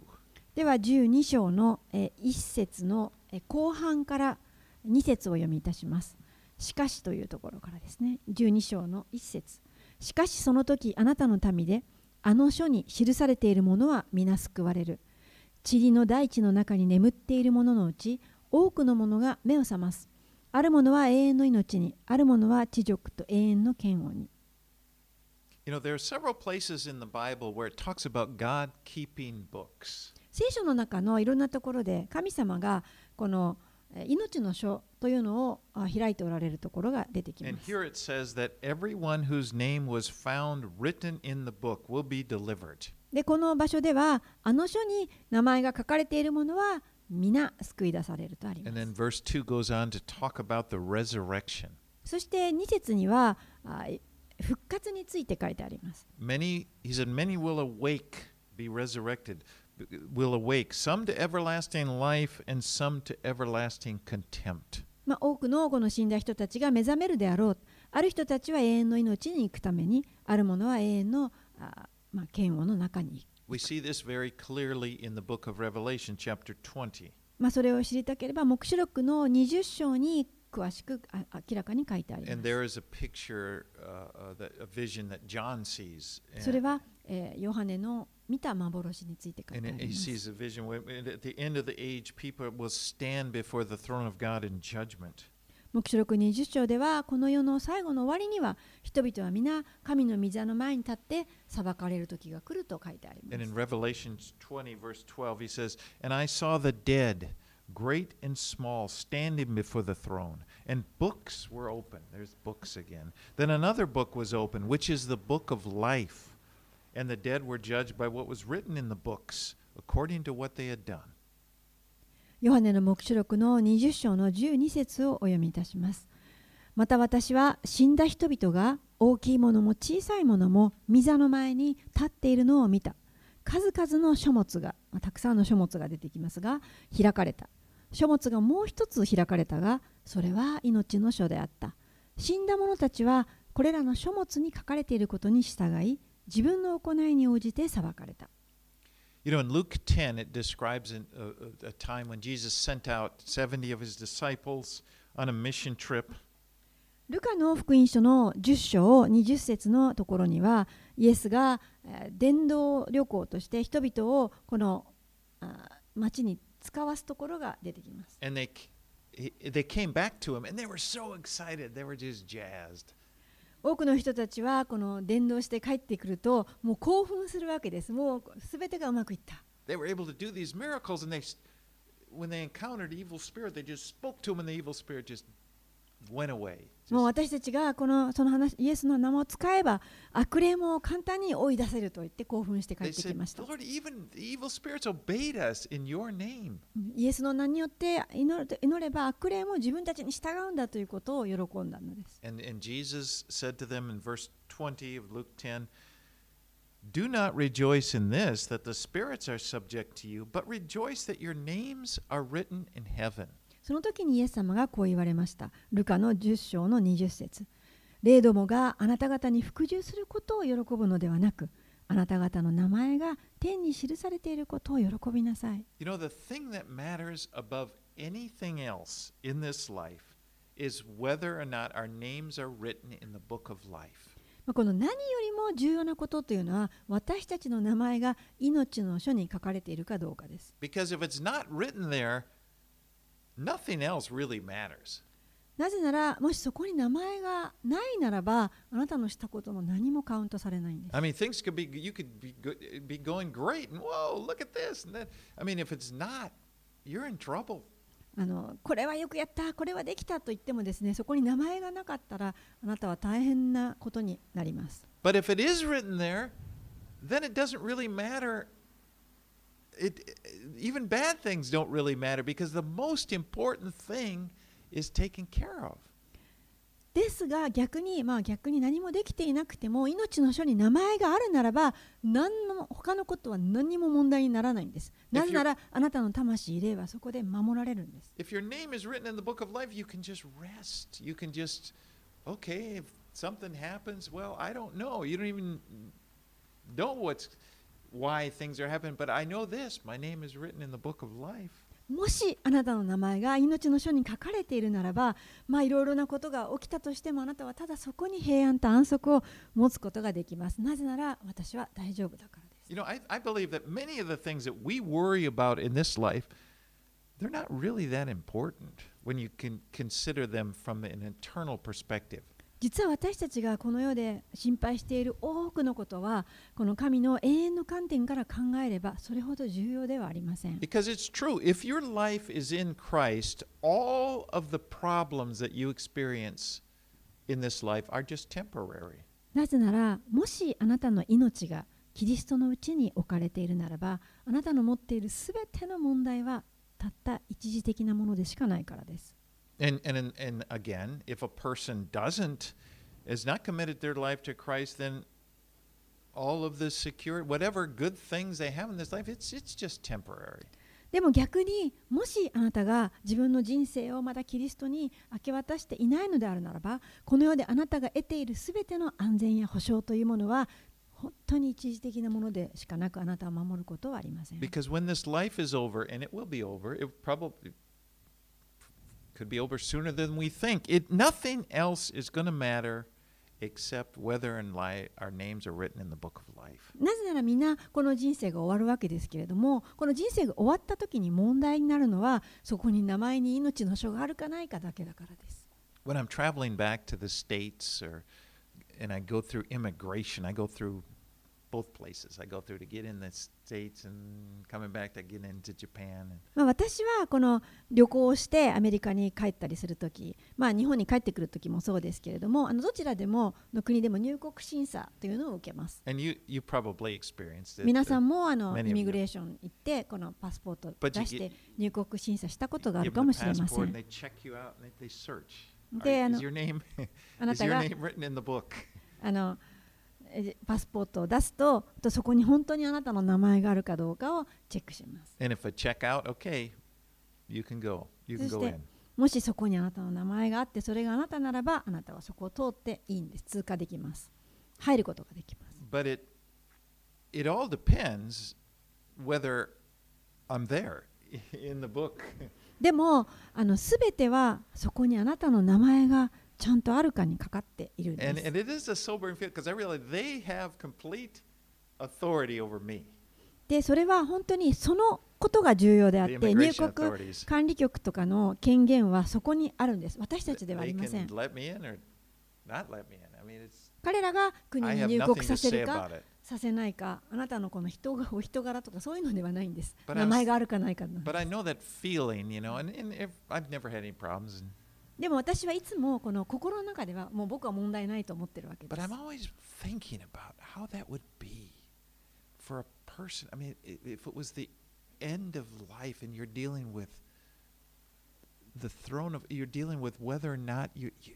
では12章のえー1節のえー後半から2節を読みいたします。しかしというところからですね。12章の1節しかしその時あなたの民であの書に記されているものは皆救われる。塵の大地の中に眠っているもののうち多くのものが目を覚ます。あるものは永遠の命に、あるものは地獄と永遠の嫌悪に。You know, there are several places in the Bible where it talks about God keeping books. 聖書の中のいろんなところで神様がこのえー命の書というのを開いておられるところが出てきます。で、この場所では、あの書に名前が書かれているものは皆救い出されるとあります。そして、2節には復活について書いてあります。Will awake, some to everlasting life and some to everlasting contempt. まあ、多くのこの死んだ人たちが目覚めるであろう。ある人たちは永遠の命に行くために、あるものは永遠のあ、まあ、嫌悪の中に行く。We see this very clearly in the book of Revelation, chapter 20. まあ、それを知りたければ、黙示録の20章に詳しく明らかに書いてあります。それは、え、ヨハネの見た幻について書いてあります。目録二十章では、この世の最後の終わりには、人々は皆神の御座の前に立って裁かれる時が来ると書いてあります。Great and small, standing before the throne, and books were open. There's books again. Then another book was open, which is the book of life. And the dead were judged by what was written in the books, according to what they had done. ヨハネの黙示録の20章の12節をお読みいたします。また私は死んだ人々が大きいものも小さいものも御座の前に立っているのを見た。数々の書物が、まあたくさんの書物が出てきますが、開かれた。書物がもう一つ開かれたが、それは命の書であった。死んだ者たちはこれらの書物に書かれていることに従い、自分の行いに応じて裁かれた。You know, in Luke 10, it describes an, a, a, time when Jesus sent out 70 of his disciples on a mission trip. ルカの福音書の10章20節のところにはイエスがえー伝道旅行として人々をこのあ町に使わすところが出てきます。And they, he- they came back to him and they were so excited. They were just jazzed. 多くの人たちはこの伝道して帰ってくるともう興奮するわけです。もうすべてがうまくいった。They were able to do these miracles and they, when they encountered evil spirit, they just spoke to him and the evil spirit just went away. もう私たちがこのその話イエスの名前を使えば悪霊も簡単に追い出せると言って興奮して帰ってき said, ました。Lord, even the evil spirits obeyed us in your name. イエスの名によって祈る祈れば悪霊も自分たちに従うんだということを喜んだのです。And, and Jesus said to them in verse 20 of Luke 10 Do not rejoice in this, that the spirits are subject to you, but rejoice that your names are written in heaven. その時にイエス様がこう言われました。ルカの10章の20節霊どもがあなた方に服従することを喜ぶのではなく、あなた方の名前が天に記されていることを喜びなさい。You know, the thing that matters above anything else in this life is whether or not our names are written in the book of life. まあこの何よりも重要なことというのは、私たちの名前が命の書に書かれているかどうかです。Because if it's not written there, Nothing else really matters. なぜなら、もしそこに名前がないならば、あなたのしたことも何もカウントされないんです。あの、これはよくやった、これはできたと言ってもですね、そこに名前がなかったら、あなたは大変なことになります。But if it is written there, then it doesn't really matter It, even bad things don't really matter because the most important thing is taken care of. ですが逆に、まあ、逆に何もできていなくても命の書に名前があるならば何の他のことは何も問題にならないんです。なぜならあなたの魂霊はそこで守られるんです。If your name is written in the book of life, you can just rest. You can just, okay, if something happens, well, I don't know. You don't even know what's why things are happening, but I know this. My name is written in the book of life. もしあなたの名前が命の書に書かれているならば、まあいろいろなことが起きたとしてもあなたはただそこに平安と安息を持つことができます。なぜなら私は大丈夫だからです。 You know, I, I believe that many of the things that we worry about in this life, they're not really that important when you can consider them from an eternal perspective. 実は私たちがこの世で心配している多くのことはこの神の永遠の観点から考えればそれほど重要ではありません。Because it's true, if your life is in Christ, all of the problems that you experience in this life are just temporary. なぜならもしあなたの命がキリストのうちに置かれているならばあなたの持っているすべての問題はたった一時的なものでしかないからです。And, and, and, again, if a person doesn't, is not committed their life to Christ, then all of the secure, whatever good things they have in this life, it's, it's just temporary. でも逆にもしあなたが自分の人生をまだキリストに明け渡していないのであるならばこの世であなたが得ているすべての安全や保障というものは本当に一時的なものでしかなくあなたを守ることはありません。Because when this life is over, and it will be over, it probably could be over sooner than we think. It nothing else is going to matter except whether and li- our names are written in the book of life. なぜならみんなこの人生が終わるわけですけれどもこの人生が終わった時に問題になるのはそこに名前に命の書があるかないかだけだからです。 When I'm traveling back to the states, or and I go through immigration, I go through both places. I go through to get in the states and coming back to get into Japan. And まあ、私はこの旅行をしてアメリカに帰ったりするとき、まあ、日本に帰ってくるときもそうですけれどもあのどちらでもの国でも入国審査というのを受けます。and you you probably experienced it. 皆さんもあのイミグレーション行ってこのパスポート出して入国審査したことがあるかもしれません.で、あのあなたが?あのえパスポートを出すととそこに本当にあなたの名前があるかどうかをチェックします。And if a check out, okay, you can go. You can そ go in. もしそこにあなたの名前があってそれがあなたならばあなたはそこを通っていいんです通過できます入ることができます But it it all depends whether I'm there in the book. でもあの全てはそこにあなたの名前がちゃんとあるかにかかっているで。それは本当にそのことが重要であって、入国管理局とかの権限はそこにあるんです。私たちではありません。彼らが国に入国させるか、させないか、あなたのこの人がお人柄とかそういうのではないんです。名前があるかないか。でも私はいつもこの心の中ではもう僕は問題ないと思ってるわけで but す I'm。always thinking about how that would be for a person. I mean, i- if it was the end of life and you're dealing with the throne of, you're dealing with whether or not you, you,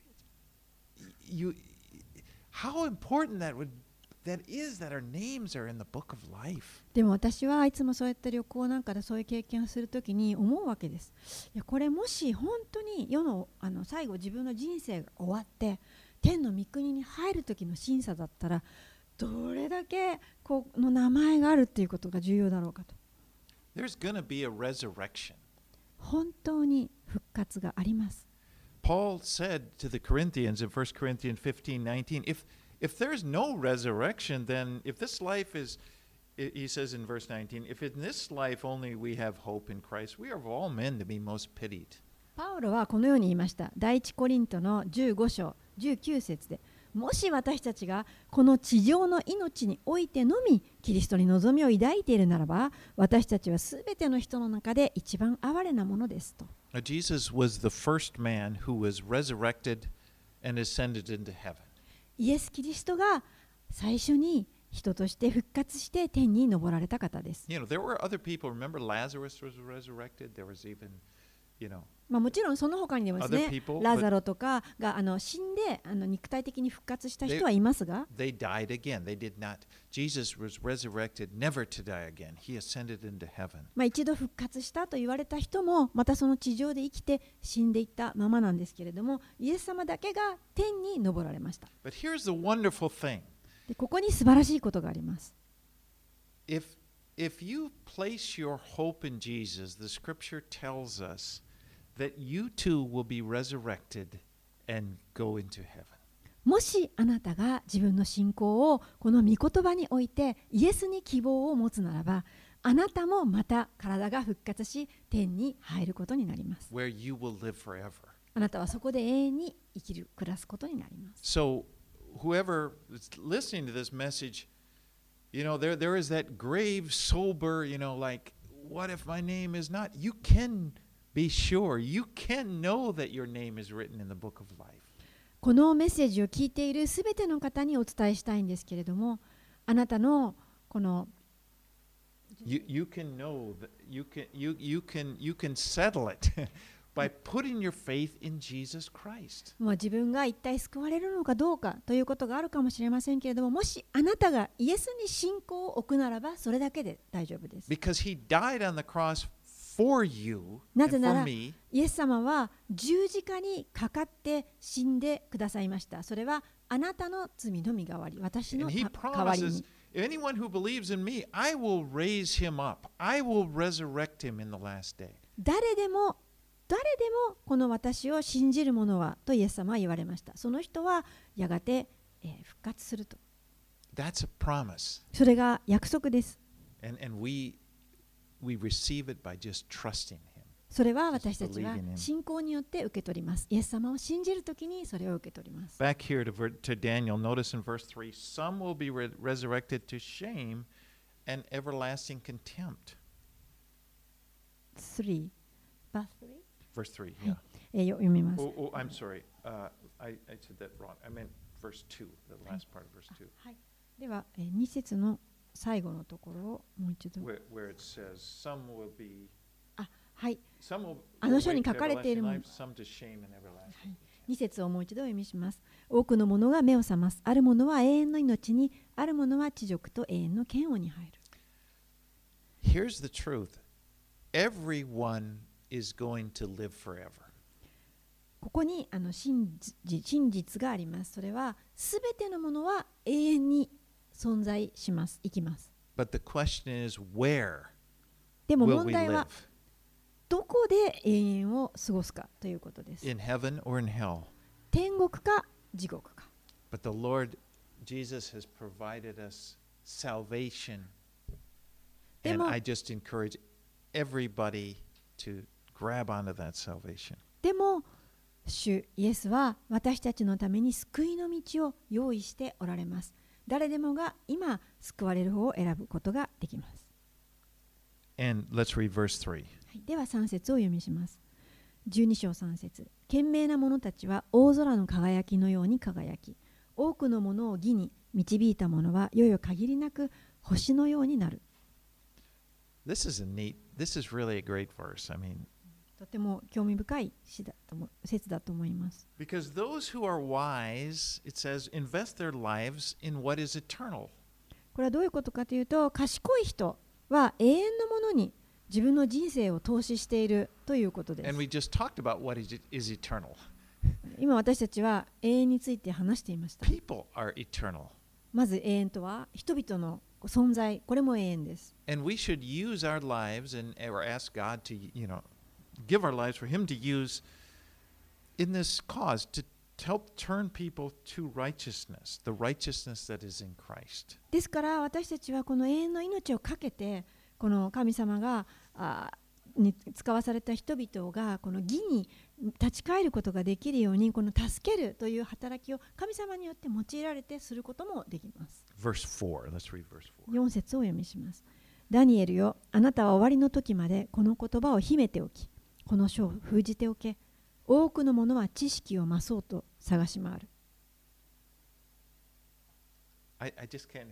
you how important that would, that is that our names are in the book of life. でも私はいつもそういった旅行なんかでそういう経験をするときに思うわけです。いやこれもし本当に世のあの最後自分の人生が終わって天の御国に入る時の審査だったらどれだけこの名前があるっていうことが重要だろうかと。There's to be a resurrection. 本当に復活があります。Paul said to the Corinthians in 1 Corinthians 15 19, if, if there's no resurrection, then if this life is, he says in verse 19, if in this life only we have hope in Christ, we are of all men to be most pitied. パウロはこのように言いました。第一コリントの15章19節でもし私たちがこの地上の命においてのみキリストに望みを抱いているならば私たちはすべての人の中で一番哀れなものですと。Jesus was the first man who was resurrected and ascended into heaven. イエス・キリストが最初に人として復活して天に登られた方です。You know, まあ、もちろんその他にでもです Other ね people, ラザロとかがあの死んであの肉体的に復活した人はいますが they died again. They did not. Jesus was resurrected never to die again. He ascended into heaven. まあ、一度復活したと言われた人もまたその地上で生きて死んでいったままなんですけれどもイエス様だけが天に昇られました But here's the wonderful thing でここに素晴らしいことがあります if, if you place your hope in Jesus, the scripture tells us that you too will be resurrected and go into heaven. もしあなたが自分の信仰をこの御言葉においてイエスに希望を持つならばあなたもまた体が復活し天に入ることになります where you will live forever. あなたはそこで永遠に生きる暮らすことになります So, whoever is listening to this message, you know, there, there is that grave, sober, you know, like, what if my name is not? You can Be sure you can know that your name is written in the book of life. このメッセージを聞いているすべての方にお伝えしたいんですけれどもあなたのこの自分が一体救われるのかどうかということがあるかもしれませんけれどももしあなたがイエスに信仰を置くならばそれだけで大丈夫です。イエス様は十字架にかかって死んでくださいました。それはあなたの罪の身代わり、私の代に。Anyone 誰でも誰でもこの私を信じる者はとイエス様は言われました。その人はやがて、え、復活すると。それが約束です。we receive it by just trusting Him. それは私たちは信仰によって受け取ります。イエス様を信じるときにそれを受け取ります。Back here to, to Daniel, notice in verse 3 some will be re resurrected to shame and everlasting contempt. 3. Verse 3, yeah. Eh, えー、読みます。Oh, oh, I'm sorry.、Uh, I, I said that wrong. I meant verse 2, the last part of verse 2. Ah, では、えー、2節の最後のところをもう一度。あ、はい。あの書に書かれているもの。2、はい、節をもう一度読みします。多くのものが目を覚ます。ある者は永遠の命に、あるも者は地獄と永遠の嫌悪に入る。Here's the truth: everyone is going to live forever. ここにあの真,実真実があります。それは、すべてのものは永遠に存在します。生きます。But the question is where でも問題?はどこで永遠を過ごすかということです。In heaven or in hell? 天国か地獄か。But the Lord Jesus has provided us salvation. And I just encourage everybody to grab onto that salvation. でも主イエスは私たちのために救いの道を用意しておられます。誰でもが今救われる方を選ぶことができます。And let's read verse 3. はい、では3節を読みします。12章3節賢明な者たちは大空の輝きのように輝き、多くのものを義に導いた者はいよいよ限りなく星のようになる。This is a neat, this is really a great verse. I mean, とても興味深い詩だと思説だと思います。because those who are wise, it says, invest their lives in what is eternal. これはどういうことかというと賢い人は永遠のものに自分の人生を投資しているということです And we just talked about what is, is eternal. 今私たちは永遠について話していました People are eternal. まず永遠とは人々の存在これも永遠です And we should use our lives and or ask God to, you know, give our lives for Him to use in this cause to help turn people to righteousness, the righteousness that is in Christ. ですから私たちはこの永遠の命を懸けてこの神様があに使わされた人々がこの義に立ち返ることができるようにこの助けるという働きを神様によって用いられてすることもできます Verse 4. Let's read verse 4. 4節をお読みします。ダニエルよ、あなたは終わりの時までこの言葉を秘めておき、この書を封じておけ、多くの者は知識を増そうと探し回る。I, I just can't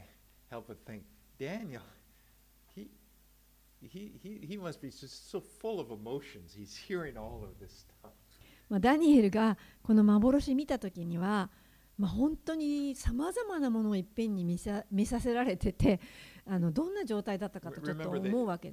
help but think, Daniel, he, he, he, he must be just so full of emotions. He's hearing all of this stuff. まあ、ダニエルがこの幻見た時には、まあ、本当にさまざまなものをいっぺんに見さ見させられててあのどんな状態だったかとちょっと思うわけ。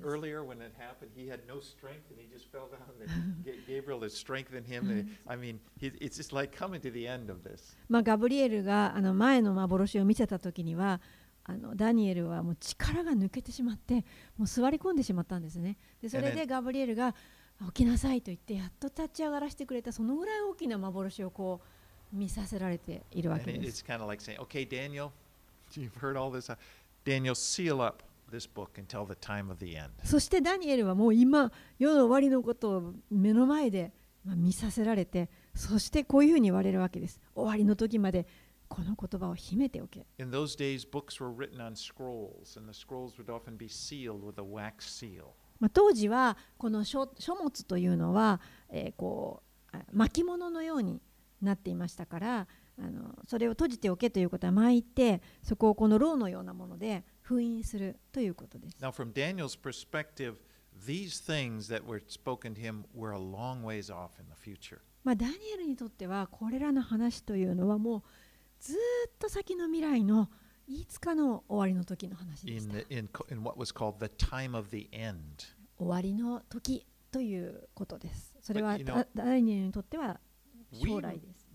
まあガブリエルがあの前の幻を見せた時には、あのダニエルはもう力が抜けてしまって、もう座り込んでしまったんですね。でそれでガブリエルが起きなさいと言ってやっと立ち上がらせてくれたそのぐらい大きな幻をこう見させられているわけです。Uh, Daniel, seal up this book until the time of the end. そしてダニエルはもう今世の終わりのことを目の前でまあ見させられてそしてこういうふうに言われるわけです終わりの時までこの言葉を秘めておけ In those days, books were written on scrolls, and the scrolls would often be sealed with a wax seal. まあ、当時はこの書書物というのは、えーこうあ巻物のようになっていましたからあのそれを閉じておけということは巻いてそこをこの牢のようなもので封印するということです。Now from Daniel's perspective, these things まあ、ダニエルにとってはこれらの話というのはもうずっと先の未来のいつかの終わりの時の話です。終わりの時ということです。それはダニエルにとっては将来です。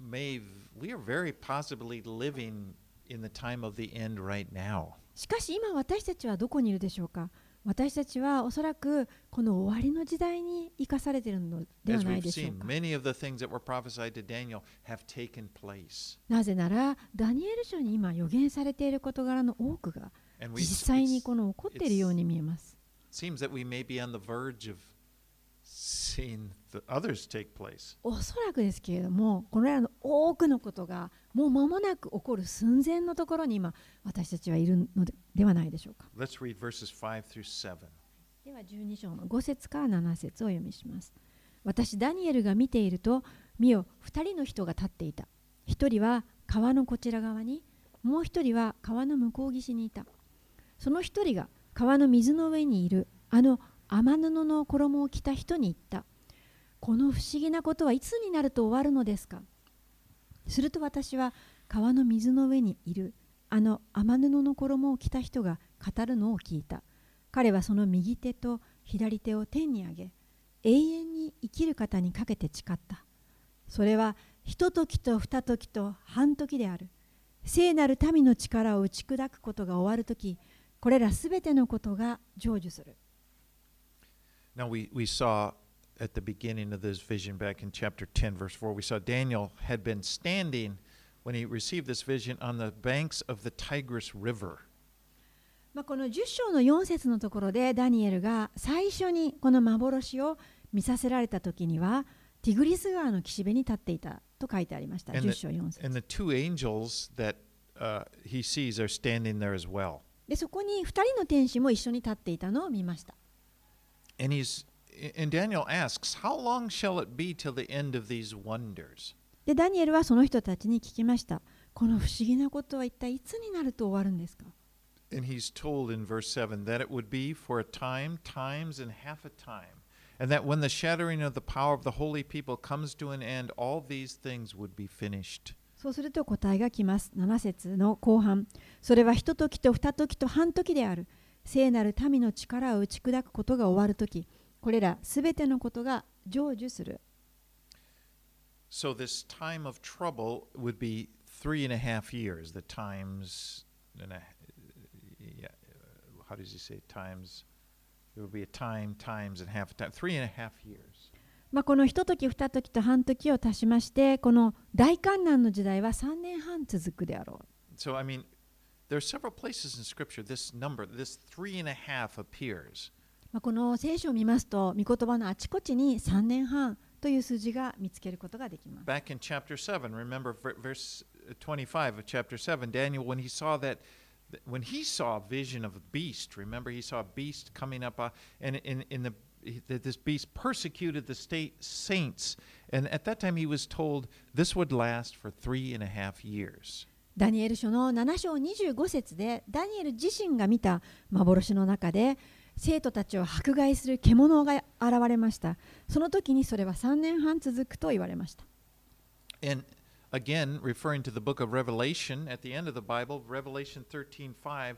しかし今私たちはどこにいるでしょうか？私たちはおそらくこの終わりの時代に生かされているのではないでしょうか？なぜなら、ダニエル書に今予言されている事柄の多くが実際にこの起こっているように見えます。Seeing the others take place. おそらくですけれどもこれらの多くのことがもう間もなく起こる寸前のところに今私たちはいるのでではないでしょうか Let's read verses 5 through 7. では12章の5節から7節をお読みします。私、ダニエルが見ていると、見よ、2人の人が立っていた。1人は川のこちら側に、もう1人は川の向こう岸にいた。その1人が川の水の上にいる、あの雨布の衣を着た人に言った。この不思議なことはいつになると終わるのですか？すると私は川の水の上にいるあの雨布の衣を着た人が語るのを聞いた。彼はその右手と左手を天に上げ、永遠に生きる方にかけて誓った。それはひと時と二時と半時である。聖なる民の力を打ち砕くことが終わるとき、これらすべてのことが成就する。Now, we, we saw at the beginning of this vision back in chapter 10, verse 4, we saw Daniel had been standing when he received this vision on the banks of the Tigris River. まあこの10章の4節のところでダニエルが最初にこの幻を見させられた時にはティグリス川の岸辺に立っていたと書いてありました。10章4節 And the two angels that uh, he sees are standing there as well. でそこに2人の天使も一緒に立っていたのを見ました。And he's and Daniel asks, How long shall it be till the end of these wonders? でダニエルはその人たちに聞きました。この不思議なことは一体いつになると終わるんですか And he's told in verse 7 that it would be for a time, times, and half a time. And that when the shattering of the power of the holy people comes to an end, all these things would be finished. そうすると答えが来ます。7節の後半。それは一時と二時と半時である。 聖なる民の力を打ち砕くことが終わるとき、これらすべてのことが成就する。So this time of trouble would be three and a half years. The times, and a, yeah, uh, how does he say times? It would be a time, times, and half a time. Three and a half years. まあ、この一時二時と半時を足しまして、この大観難の時代は3年半続くであろう。So I mean, there are several places in Scripture this number, this three and a half appears. まあ、この聖書を見ますと、御言葉のあちこちに3年半という数字が見つけることができます。 Back in chapter seven, remember ver- verse twenty-five of chapter seven, Daniel, when he saw that. When he saw a vision of a beast, remember he saw a beast coming up, uh, and in, in the that this beast persecuted the state saints, and at that time he was told this would last for three and a half years. ダニエル書の7章25節でダニエル自身が見た幻の中で生徒たちを迫害する獣が現れましたその時にそれは3年半続くと言われました And again, referring to the book of Revelation, at the end of the Bible, Revelation 13:5,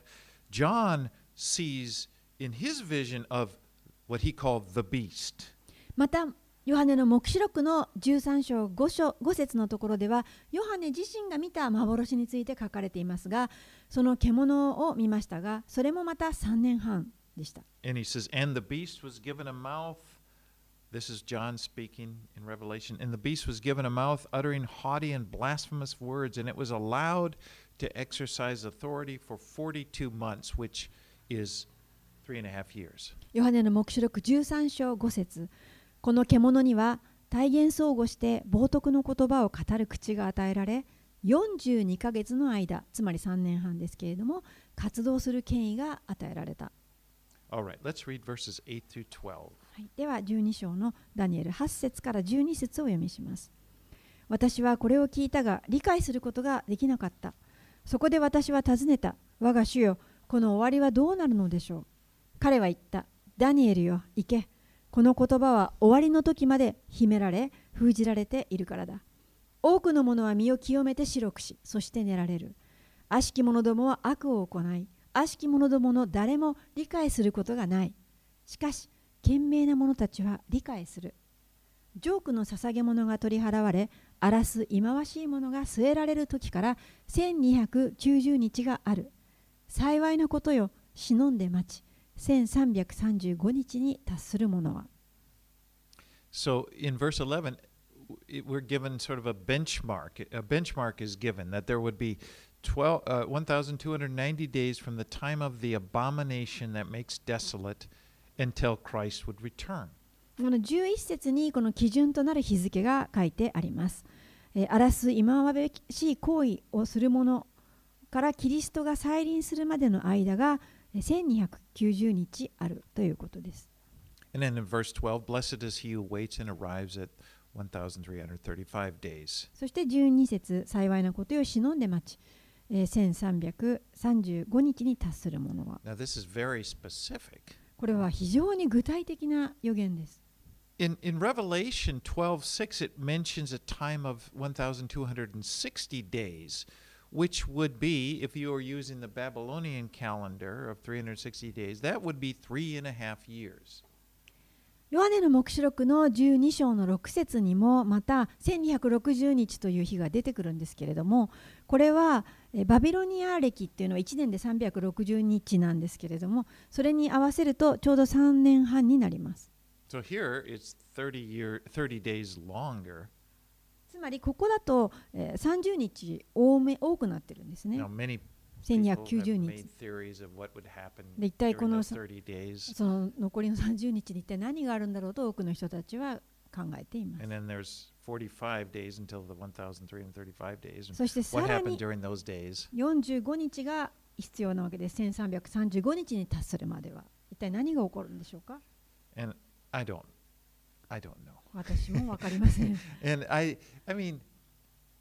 John sees in his vision of what he called the beast. またヨハネの黙示録の13章 5, 章5節のところではヨハネ自身が見た幻について書かれていますがその獣を見ましたがそれもまた3年半でした And he says, And the beast was given a mouth. This is John speaking in Revelation. And the beast was given a mouth uttering haughty and blasphemous words, and it was allowed to exercise authority for 42 months, which is three and a half years. ヨハネの黙示録13章5節この獣には体現相互して冒涜の言葉を語る口が与えられ42ヶ月の間つまり3年半ですけれども活動する権威が与えられた、right, let's read verses 8 through 12. はい、では12章のダニエル8節から12節をお読みします。私はこれを聞いたが理解することができなかった。そこで私は尋ねた。我が主よこの終わりはどうなるのでしょう？彼は言った。ダニエルよ行けこの言葉は終わりの時まで秘められ封じられているからだ。多くの者は身を清めて白くしそして寝られる。悪しき者どもは悪を行い悪しき者どもの誰も理解することがない。しかし賢明な者たちは理解する。ジョークの捧げ物が取り払われ荒らす忌まわしいものが据えられる時から1290日がある。幸いなことよ忍んで待ち。1335日に達する者は So in verse 11, it, we're given sort of a benchmark. A benchmark is given that there would be 12, uh, 1,290 days from the time of the abomination that makes desolate until Christ would return. この11節にこの基準となる日付が書いてあります。えー荒らす忌まわしい行為をする者からキリストが再臨するまでの間がえー1290日あるということです。And then in verse 12, blessed is he who waits and arrives at 1,335 days. そして12節幸いなことよ忍んで待ち、えー1335日に達する者は Now, this is very specific. これは非常に具体的な予言です。In, in Revelation 12:6, it mentions a time of 1,260 days, which would be, if you were using the Babylonian calendar of 360 days, that would be three and a half years. ヨハネの黙示録の12章の6節にもまた1260日という日が出てくるんですけれどもこれはえバビロニア歴っていうのは1年で360日なんですけれどもそれに合わせるとちょうど3年半になります So here it's 30 year 30 days longer. まりここだと、えー、30日多,め多くなってるんですね。1290日。で、一体この,その残りの30日に一体何があるんだろうと多くの人たちは考えています。そしてさらに45日が必要なわけです。1335日に達するまでは。一体何が起こるんでしょうか？私も分かりません And I, I mean,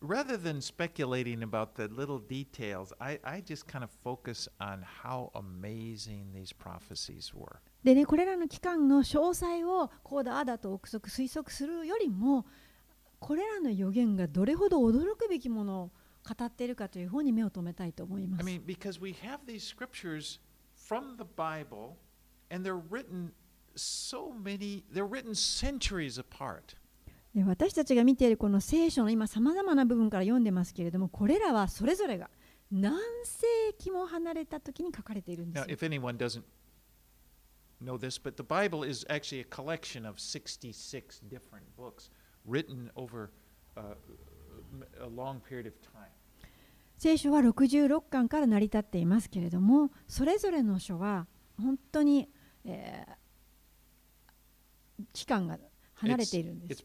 rather than speculating about the little details, I, I just kind of focus on how amazing these prophecies were. でねこれらの期間の詳細をこうだああだと憶測推測するよりもこれらの予言がどれほど驚くべきものを語っているかという方に目を留めたいと思いま I す。mean, because we have these scriptures from the Bible, and they're written so many, they're written centuries apart. で私たちが見ているこの聖書の今さまざまな部分から読んでますけれどもこれらはそれぞれが何世紀も離れた時に書かれているんで Now, すよ。if anyone doesn't know this, but the Bible is actually a collection of 66 different books written over uh, a long period of time. 聖書は66巻から成り立っていますけれどもそれぞれの書は本当に、えー期間が離れているんです.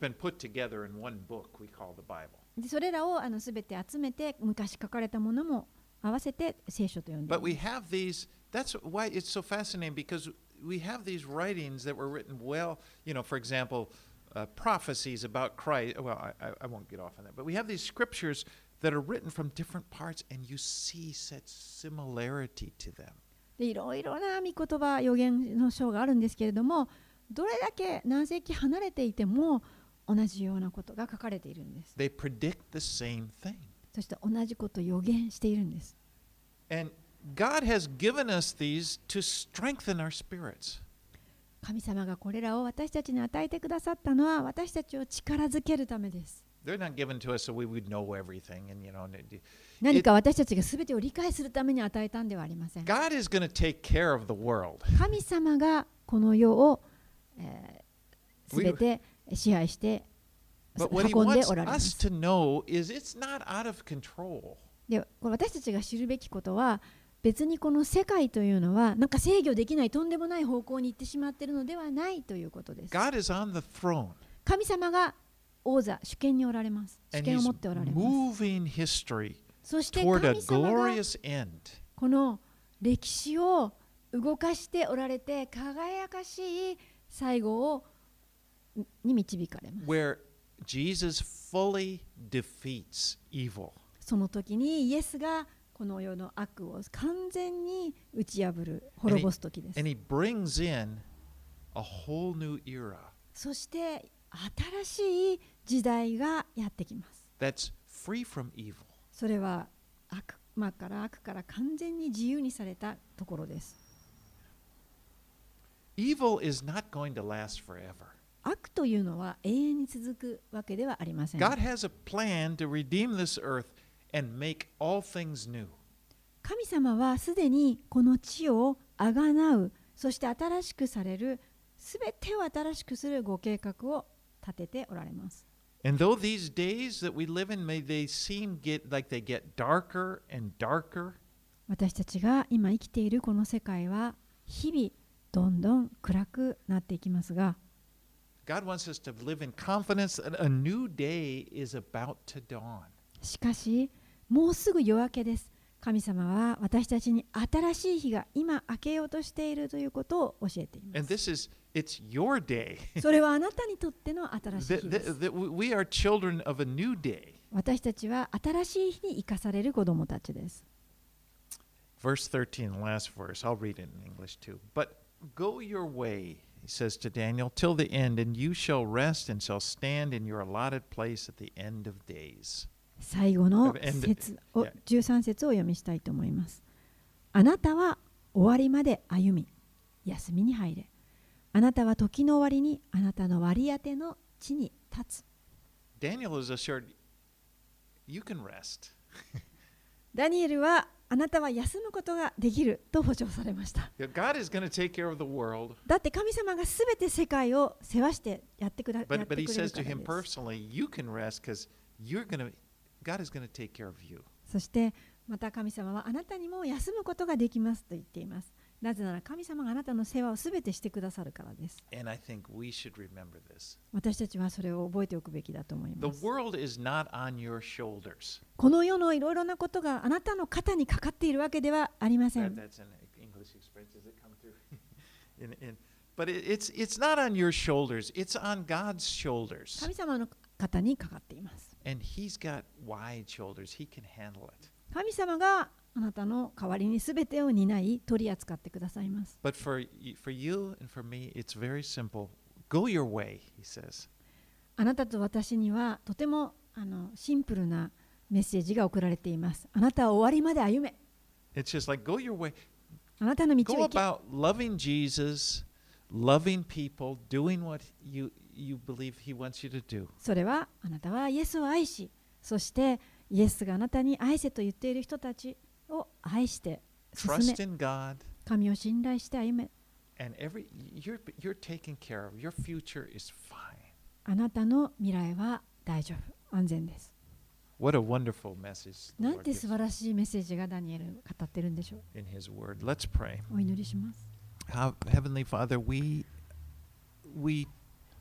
でそれらをあの全て集めて昔書かれたものも合わせて聖書と呼んでい But ま we す have these, that's why it's so fascinating because we have these writings that were written well, you know, for example, uh, prophecies about Christ. Well, I, I- I won't get off on that, but we have these scriptures that are written from different parts and you see such similarity to them. でいろいろな御言葉予言の章があるんですけれどもどれだけ何世紀離れていても同じようなことが書かれているんです。They predict the same そして同じことを予言しているんです。神様がこれらを私たちに与えてくださったのは私たちを力づけるためです。何か私たちがすべてを理解するために与えたんではありません。神様がこの世をえー、全て支配して運んでおられます.で私たちが知るべきことは別にこの世界というのはなんか制御できないとんでもない方向に行ってしまっているのではないということです。God is on the throne. 神様が王座主権におられます。主権を持っておられます。そして神様が.この歴史を動かしておられて輝かしい最後をに導かれます。Where Jesus fully defeats evil. その時にイエスがこの世の悪を完全に打ち破る滅ぼす時です。And he brings in a whole new era. そして新しい時代がやってきます。That's free from evil. それは悪魔から悪から完全に自由にされたところです Evil is not going to last forever. 悪というのは永遠に続くわけではありません God has a plan to redeem this earth and make all things new. 神様はすでにこの地をあがなうそして新しくされるすべてを新しくするご計画を立てておられます And though these days that we live in may they seem get like they get darker and darker, 私たちが今生きているこの世界は日々どんどん暗くなっていきますが God wants us to live in confidence that a new day is about to dawn. しかしもうすぐ夜明けです神様は私たちに新しい日が今明けようとしているということを教えていま And す this is it's your day. それはあなたにとっての新しい日です we are children of a new day. 私たちは新しい日に生かされる子供たちです Verse 13, last verse. I'll read it in English too. But go your way, he says to Daniel, till the end, and you shall rest and shall stand in your allotted place at the end of days. 最後の節を yeah. 13節をお読みしたいと思います。あなたは終わりまで歩み、休みに入れ。あなたは時の終わりにあなたの割り当ての地に立つ。Daniel is assured, you can rest. ダニエルはあなたは休むことができると保証されました。だって神様がすべて世界を世話してやってくださっているです。Him そしてまた神様はあなたにも休むことができますと言っています。なぜなら神様があなたの世話をすべてしてくださるからです。私たちはそれを覚えておくべきだと思います。この世のいろいろなことがあなたの肩にかかっているわけではありません。神様の肩にかかっています。神様があなたの代わりにすべてを担い、取り扱ってくださいます。あなたと私にはとてもあのシンプルなメッセージが送られています。あなたは終わりまで歩め。あなたの道を行け。Loving people, それはあなたはイエスを愛し、そしてイエスがあなたに愛せと言っている人たち、を愛して進め Trust、in God. 神を信頼して歩め。And every you're you're taken care of. Your future is fine. あなたの未来は大丈夫、安全です。What a wonderful message なんて素晴らしいメッセージがダニエル語ってるんでしょ in His Word. Let's pray. う。お祈りします。How, Heavenly Father, we we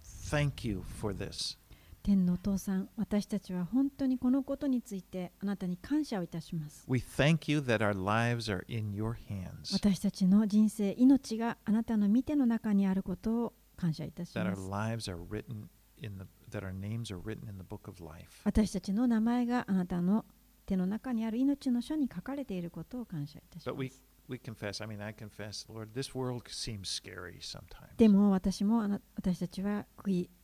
thank you for this. 天のお父さん、私たちは本当にこのことについてあなたに感謝をいたします。We thank you that our lives are in your hands. 私たちの人生、命があなたの見ての中にあることを感謝いたし That ま our す。lives are written in the that our names are written in the book of life. 私たちの名前があなたの手の中にある命の書に書かれていることを感謝いたし But ま we す。we confess. I mean, I confess, Lord, this world seems scary sometimes. でも私も私たちは悔い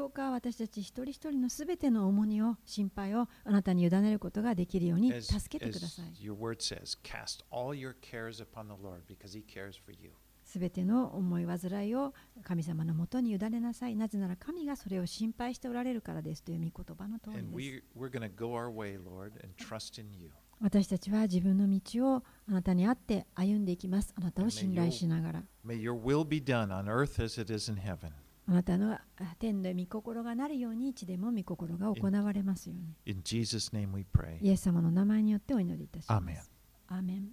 どうか私たち一人一人のすべての重荷を心配をあなたに委ねることができるように助けてください。As, as says, すべての思い煩いを神様のもとに委ねなさい。なぜなら神がそれを心配しておられるからですという御言葉の通りです。私たちは自分の道をあなたにあって歩んでいきます。あなたを信頼しながら。May your, may your あなたのあ天で御心がなるように地でも御心が行われますように。In Jesus' name we pray. イエス様の名前によってお祈りいたしま.す。アーメン